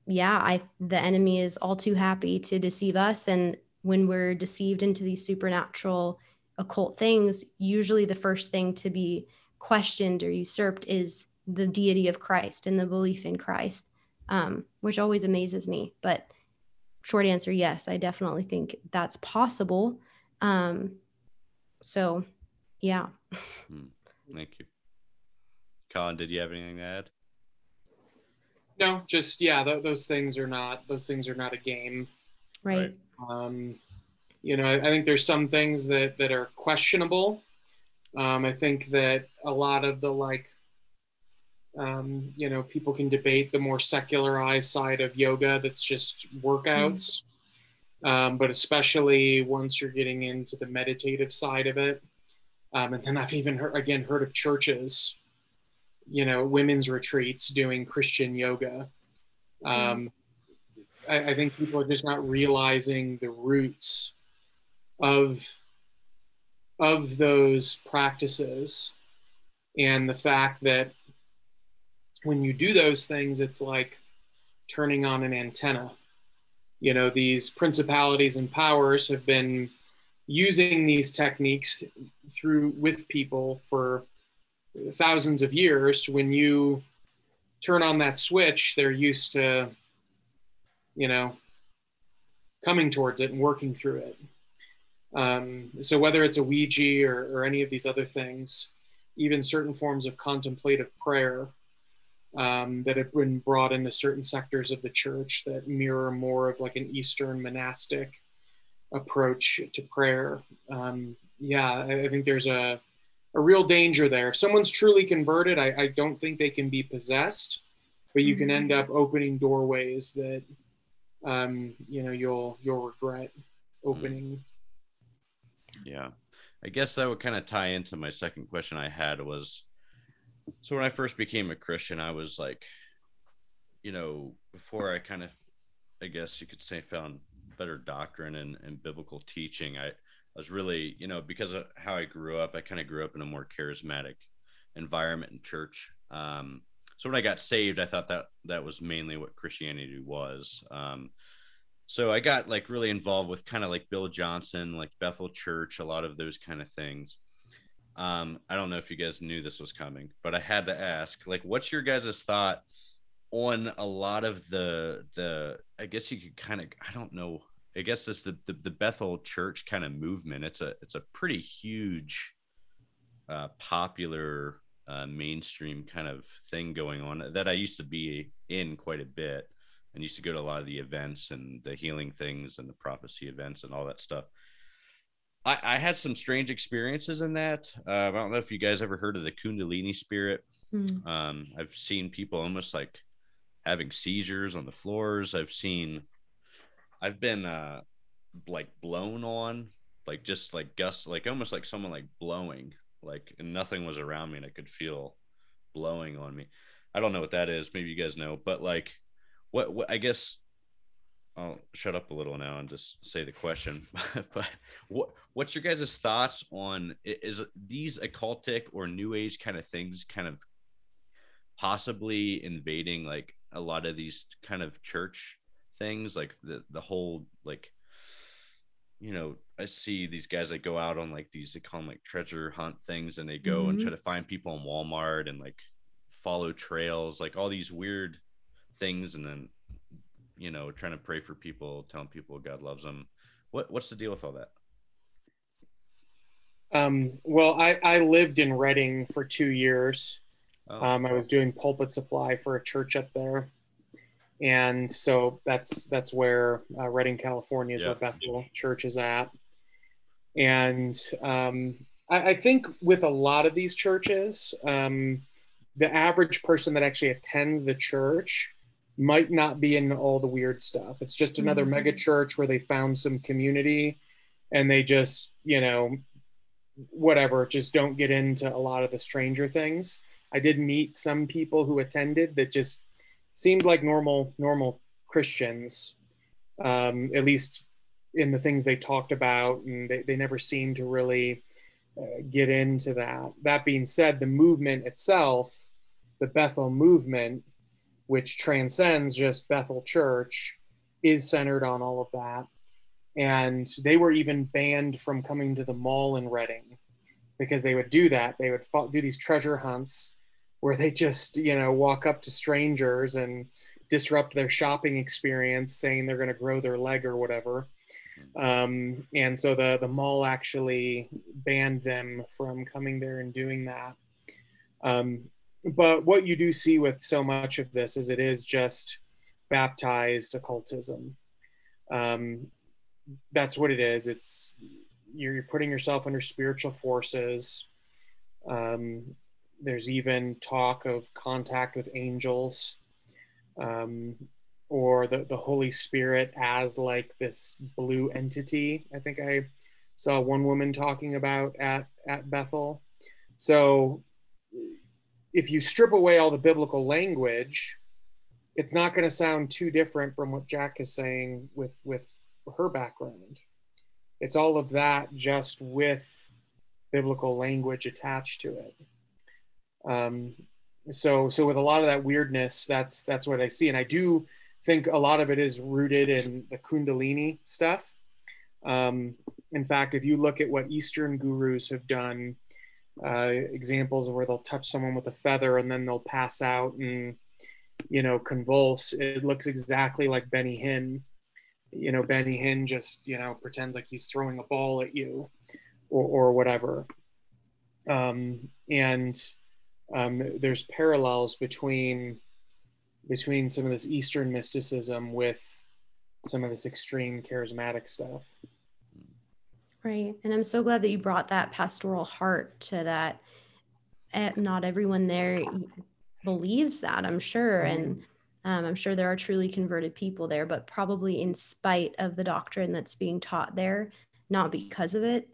S4: yeah, I the enemy is all too happy to deceive us. And when we're deceived into these supernatural occult things, usually the first thing to be questioned or usurped is the deity of Christ and the belief in Christ, um, which always amazes me. But short answer, yes, I definitely think that's possible. Um, so, yeah.
S1: thank you colin did you have anything to add
S2: No, just yeah, th- those things are not those things are not a game.
S4: Right.
S1: Right.
S2: Um, you know, I, I think there's some things that that are questionable. Um, I think that a lot of the like, um, you know, people can debate the more secularized side of yoga that's just workouts. Um, but especially once you're getting into the meditative side of it, um, and then I've even heard, again heard of churches, you know, women's retreats doing Christian yoga. Um, I, I think people are just not realizing the roots of of those practices and the fact that when you do those things it's like turning on an antenna. You know these principalities and powers have been using these techniques through with people for thousands of years. When you turn on that switch they're used to you know coming towards it and working through it um, so whether it's a ouija or, or any of these other things even certain forms of contemplative prayer um, that have been brought into certain sectors of the church that mirror more of like an eastern monastic approach to prayer um, yeah I, I think there's a a real danger there. If someone's truly converted, I, I don't think they can be possessed, but you can end up opening doorways that um, you know you'll you'll regret opening.
S1: Yeah. I guess that would kind of tie into my second question I had was so when I first became a Christian, I was like, you know, before I kind of, I guess you could say, found better doctrine and, and biblical teaching, I, was really, you know, because of how I grew up, I kind of grew up in a more charismatic environment in church. Um, so when I got saved, I thought that that was mainly what Christianity was. Um, so I got like really involved with kind of like Bill Johnson, like Bethel Church, a lot of those kind of things. Um, I don't know if you guys knew this was coming, but I had to ask, like, what's your guys' thought on a lot of the the? I guess you could kind of, I don't know. I guess this the, the the Bethel Church kind of movement. It's a it's a pretty huge, uh, popular uh, mainstream kind of thing going on that I used to be in quite a bit and used to go to a lot of the events and the healing things and the prophecy events and all that stuff. I, I had some strange experiences in that. Uh, I don't know if you guys ever heard of the Kundalini spirit. Mm. Um, I've seen people almost like having seizures on the floors. I've seen, I've been uh, like blown on, like just like gusts, like almost like someone like blowing like and nothing was around me and I could feel blowing on me. I don't know what that is. Maybe you guys know, but like what, what I guess I'll shut up a little now and just say the question. but what what's your guys' thoughts on is these occultic or new age kind of things kind of possibly invading like a lot of these kind of church things like the the whole like you know, I see these guys that go out on like these they call them like treasure hunt things, and they go mm-hmm. and try to find people in Walmart and like follow trails, like all these weird things, and then you know, trying to pray for people, telling people God loves them. What what's the deal with all that?
S2: Um, well, I, I lived in Redding for two years. Oh. Um, I was doing pulpit supply for a church up there and so that's that's where uh, Redding, California, is where Bethel Church is at. And um, I, I, think with a lot of these churches, um, the average person that actually attends the church might not be in all the weird stuff. It's just another mm-hmm. mega church where they found some community, and they just you know whatever just don't get into a lot of the stranger things. I did meet some people who attended that just seemed like normal normal Christians, um, at least in the things they talked about, and they, they never seemed to really uh, get into that. That being said, the movement itself, the Bethel movement, which transcends just Bethel Church, is centered on all of that. And they were even banned from coming to the mall in Redding because they would do that. They would do these treasure hunts where they just you know walk up to strangers and disrupt their shopping experience saying they're going to grow their leg or whatever um, and so the the mall actually banned them from coming there and doing that um, but what you do see with so much of this is it is just baptized occultism um, that's what it is it's you're putting yourself under spiritual forces um, there's even talk of contact with angels um, or the, the Holy Spirit as like this blue entity. I think I saw one woman talking about at, at Bethel. So if you strip away all the biblical language, it's not going to sound too different from what Jack is saying with, with her background. It's all of that just with biblical language attached to it. Um, so so with a lot of that weirdness, that's that's what I see, and I do think a lot of it is rooted in the Kundalini stuff. Um, in fact, if you look at what Eastern gurus have done, uh, examples where they'll touch someone with a feather and then they'll pass out and you know convulse, it looks exactly like Benny Hinn. You know, Benny Hinn just you know pretends like he's throwing a ball at you, or or whatever. Um, and um, there's parallels between between some of this Eastern mysticism with some of this extreme charismatic stuff.
S4: Right. And I'm so glad that you brought that pastoral heart to that. Not everyone there believes that, I'm sure. Mm-hmm. And um, I'm sure there are truly converted people there, but probably in spite of the doctrine that's being taught there, not because of it.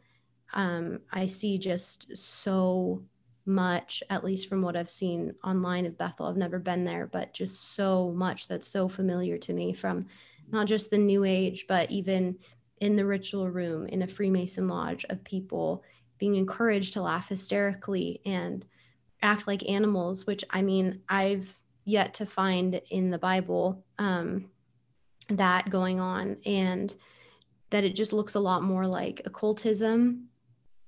S4: Um, I see just so much, at least from what I've seen online of Bethel. I've never been there, but just so much that's so familiar to me from not just the new age, but even in the ritual room in a Freemason lodge of people being encouraged to laugh hysterically and act like animals, which I mean, I've yet to find in the Bible um, that going on, and that it just looks a lot more like occultism.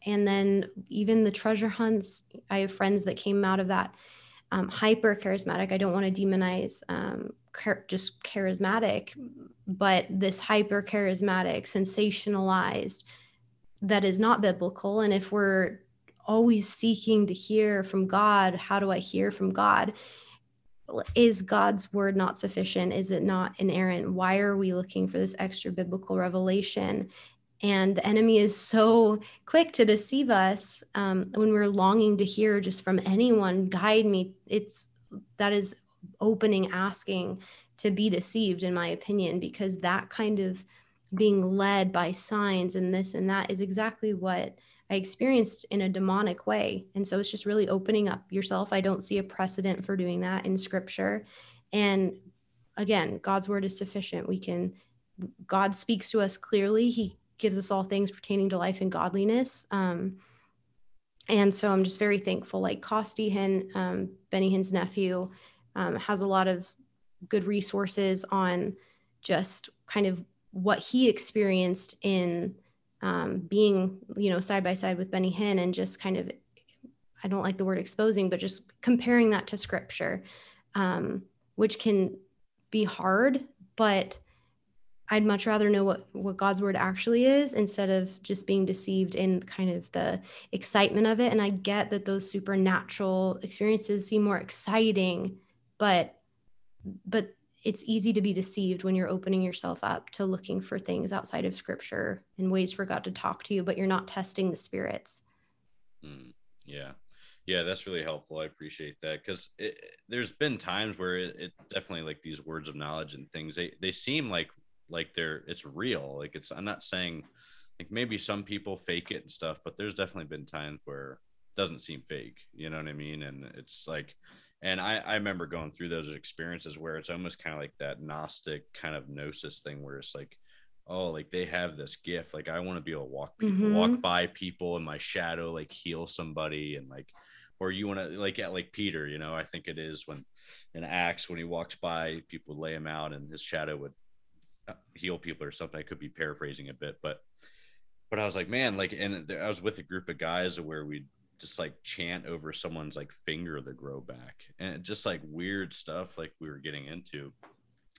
S4: And then even the treasure hunts, I have friends that came out of that um, hyper charismatic. I don't want to demonize um, char- just charismatic, but this hyper charismatic, sensationalized, that is not biblical. And if we're always seeking to hear from God, how do I hear from God? Is God's word not sufficient? Is it not inerrant? Why are we looking for this extra biblical revelation? And the enemy is so quick to deceive us um, when we're longing to hear just from anyone, guide me. It's that is opening, asking to be deceived, in my opinion, because that kind of being led by signs and this and that is exactly what I experienced in a demonic way. And so it's just really opening up yourself. I don't see a precedent for doing that in scripture. And again, God's word is sufficient. We can, God speaks to us clearly. He gives us all things pertaining to life and godliness. Um, and so I'm just very thankful. Like Costi Hinn, um, Benny Hinn's nephew, um, has a lot of good resources on just kind of what he experienced in um, being, you know, side by side with Benny Hinn and just kind of, I don't like the word exposing, but just comparing that to scripture, um, which can be hard, but I'd much rather know what, what God's word actually is instead of just being deceived in kind of the excitement of it. And I get that those supernatural experiences seem more exciting, but but it's easy to be deceived when you're opening yourself up to looking for things outside of scripture and ways for God to talk to you, but you're not testing the spirits.
S1: Mm, yeah. Yeah, that's really helpful. I appreciate that because there's been times where it, it, definitely like these words of knowledge and things they they seem like like they're it's real. Like it's I'm not saying like maybe some people fake it and stuff, but there's definitely been times where it doesn't seem fake. You know what I mean? And it's like and I, I remember going through those experiences where it's almost kind of like that gnostic kind of gnosis thing where it's like oh like they have this gift like i want to be able to walk people mm-hmm. walk by people in my shadow like heal somebody and like or you want to like at like peter you know i think it is when in acts when he walks by people lay him out and his shadow would heal people or something. I could be paraphrasing a bit but but i was like man like and i was with a group of guys where we'd just like chant over someone's like finger to grow back and just like weird stuff like we were getting into.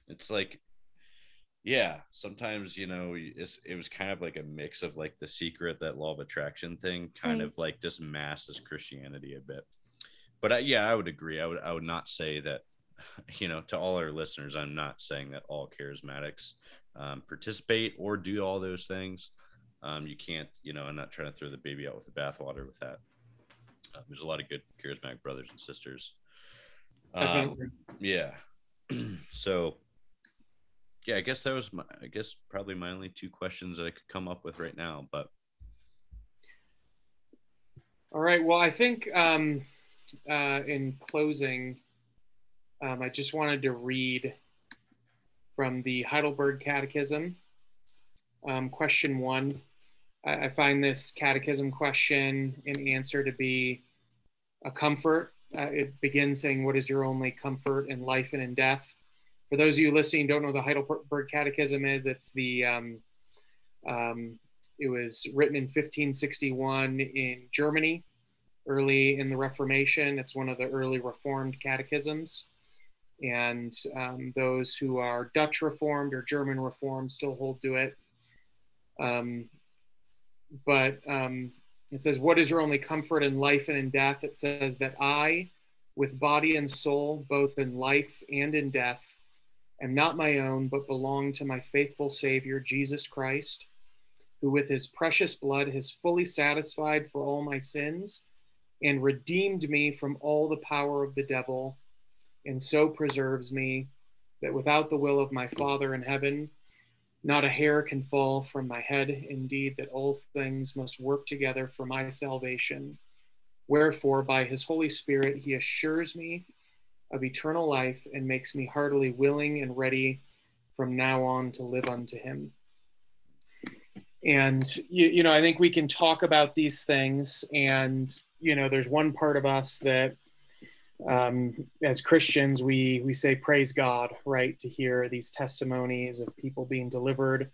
S1: It's like yeah sometimes you know it's, it was kind of like a mix of like the secret that law of attraction thing kind right. of like just masses christianity a bit. But I, yeah i would agree. I would i would not say that you know to all our listeners i'm not saying that all charismatics um, participate or do all those things um, you can't you know i'm not trying to throw the baby out with the bathwater with that uh, there's a lot of good charismatic brothers and sisters. Um, yeah. so, yeah, I guess that was my, I guess probably my only two questions that I could come up with right now. But
S2: all right. Well, I think um, uh, in closing, um, I just wanted to read from the Heidelberg Catechism, um, question one. I, I find this catechism question and answer to be a comfort. Uh, it begins saying, What is your only comfort in life and in death? For those of you listening don't know the Heidelberg Catechism is, it's the um, um, it was written in 1561 in Germany, early in the Reformation. It's one of the early Reformed catechisms. And um, those who are Dutch Reformed or German Reformed still hold to it. Um, but um, it says, What is your only comfort in life and in death? It says that I, with body and soul, both in life and in death, am not my own, but belong to my faithful Savior, Jesus Christ, who with his precious blood has fully satisfied for all my sins and redeemed me from all the power of the devil, and so preserves me that without the will of my Father in heaven, not a hair can fall from my head, indeed, that all things must work together for my salvation. Wherefore, by his Holy Spirit, he assures me of eternal life and makes me heartily willing and ready from now on to live unto him. and you, you know i think we can talk about these things and you know there's one part of us that um, as christians we we say praise god right to hear these testimonies of people being delivered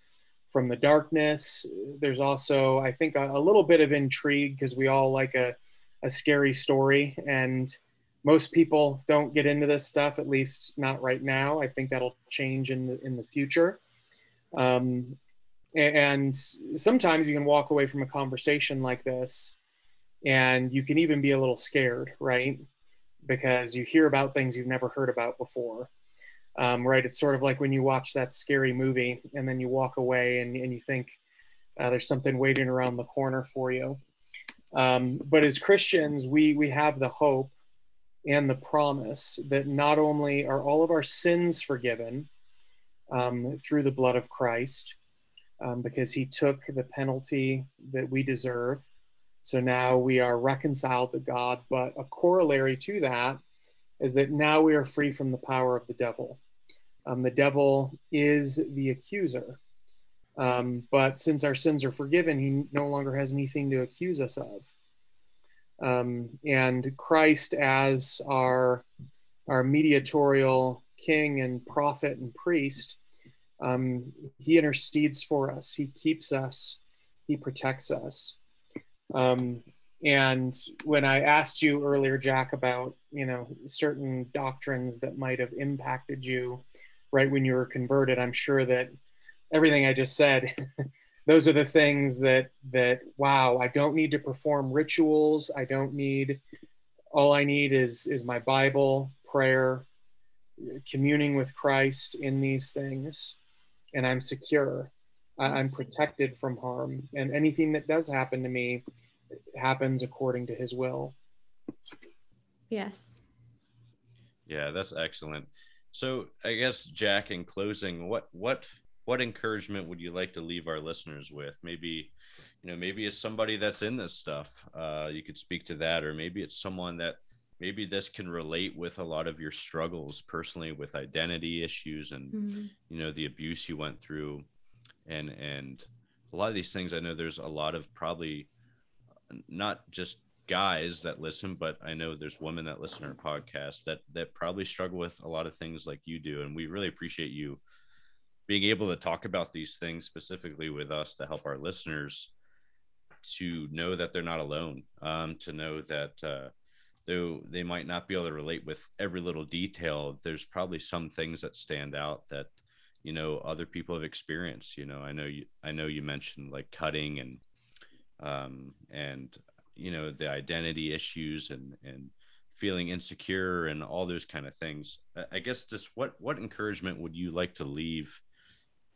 S2: from the darkness. There's also i think a, a little bit of intrigue because we all like a, a scary story and most people don't get into this stuff at least not right now. I think that'll change in the in the future. Um, and sometimes you can walk away from a conversation like this and you can even be a little scared, right? Because you hear about things you've never heard about before. Um, right? It's sort of like when you watch that scary movie and then you walk away and, and you think uh, there's something waiting around the corner for you. Um, but as Christians, we, we have the hope and the promise that not only are all of our sins forgiven um, through the blood of Christ, um, because he took the penalty that we deserve. So now we are reconciled to God. But a corollary to that is that now we are free from the power of the devil. Um, the devil is the accuser. Um, but since our sins are forgiven, he no longer has anything to accuse us of. Um, and Christ, as our, our mediatorial king and prophet and priest, um, he intercedes for us. He keeps us. He protects us. Um, and when I asked you earlier, Jack, about you know certain doctrines that might have impacted you right when you were converted, I'm sure that everything I just said, those are the things that that wow, I don't need to perform rituals. I don't need. All I need is is my Bible, prayer, communing with Christ in these things and I'm secure. I'm protected from harm, and anything that does happen to me happens according to His will.
S4: Yes.
S1: Yeah, that's excellent. So, I guess Jack, in closing, what what what encouragement would you like to leave our listeners with? Maybe, you know, maybe it's somebody that's in this stuff. Uh, you could speak to that, or maybe it's someone that maybe this can relate with a lot of your struggles personally with identity issues and mm-hmm. you know the abuse you went through and and a lot of these things i know there's a lot of probably not just guys that listen but i know there's women that listen to our podcast that that probably struggle with a lot of things like you do. And we really appreciate you being able to talk about these things specifically with us to help our listeners to know that they're not alone um, to know that uh, though they might not be able to relate with every little detail there's probably some things that stand out that you know other people have experienced. You know i know you i know you mentioned like cutting and um and you know the identity issues and and feeling insecure and all those kind of things i guess just what what encouragement would you like to leave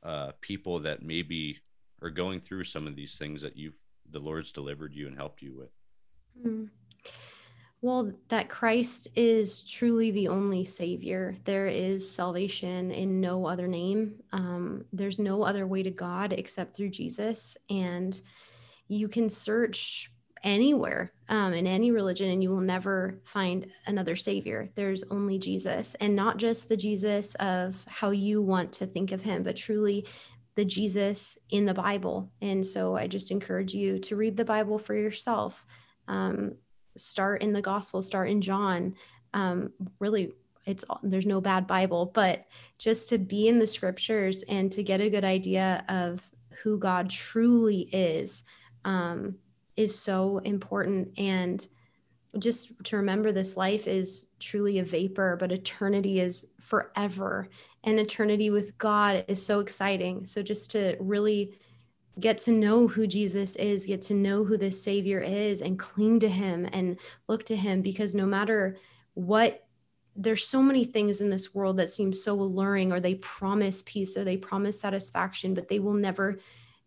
S1: uh people that maybe are going through some of these things that you've the lord's delivered you and helped you with mm.
S4: Well, that Christ is truly the only Savior. There is salvation in no other name. Um, there's no other way to God except through Jesus. And you can search anywhere um, in any religion and you will never find another Savior. There's only Jesus. And not just the Jesus of how you want to think of Him, but truly the Jesus in the Bible. And so I just encourage you to read the Bible for yourself. Um, start in the gospel start in john um, really it's there's no bad bible but just to be in the scriptures and to get a good idea of who god truly is um, is so important. And just to remember this life is truly a vapor but eternity is forever. And eternity with god is so exciting. So just to really get to know who Jesus is, get to know who this Savior is, and cling to Him and look to Him because no matter what, there's so many things in this world that seem so alluring, or they promise peace or they promise satisfaction, but they will never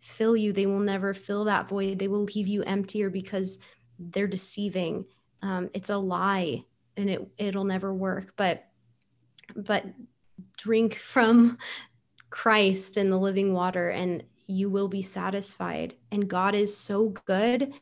S4: fill you. They will never fill that void. They will leave you emptier because they're deceiving. Um, it's a lie and it, it'll never work. But, but drink from Christ and the living water and you will be satisfied. And God is so good.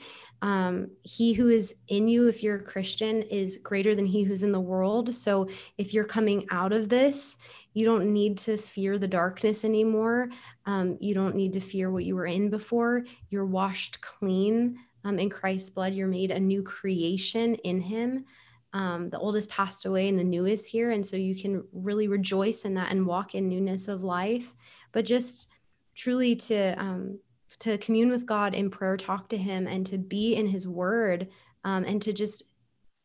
S4: Um, he who is in you, if you're a Christian, is greater than he who's in the world. So if you're coming out of this, you don't need to fear the darkness anymore. Um, you don't need to fear what you were in before. You're washed clean um, in Christ's blood. You're made a new creation in him. Um, the oldest passed away and the new is here. And so you can really rejoice in that and walk in newness of life. But just truly to um, to commune with God in prayer, talk to Him, and to be in His Word, um, and to just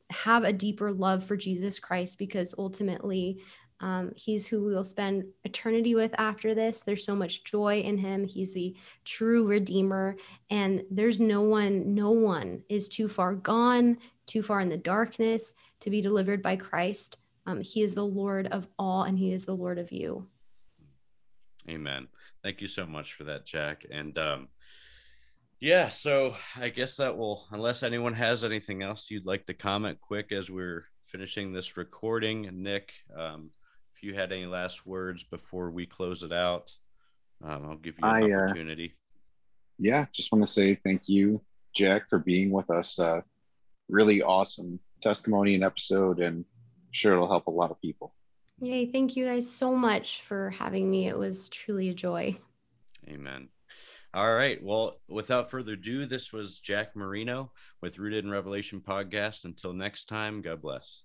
S4: have a deeper love for Jesus Christ, because ultimately um, he's who we will spend eternity with after this. There's so much joy in him. He's the true redeemer. And there's no one, no one is too far gone, too far in the darkness to be delivered by Christ. Um, he is the Lord of all, and he is the Lord of you.
S1: Amen. Thank you so much for that, Jack. And um, yeah, so I guess that will, unless anyone has anything else you'd like to comment quick as we're finishing this recording, Nick, um, if you had any last words before we close it out, um, I'll give you an I, uh, opportunity. Uh,
S3: yeah, just want to say thank you, Jack, for being with us. Uh, really awesome testimony and episode, and sure it'll help a lot of people.
S4: Yay. Thank you guys so much for having me. It was truly a joy.
S1: Amen. All right. Well, without further ado, this was Jack Marino with Rooted in Revelation podcast. Until next time, God bless.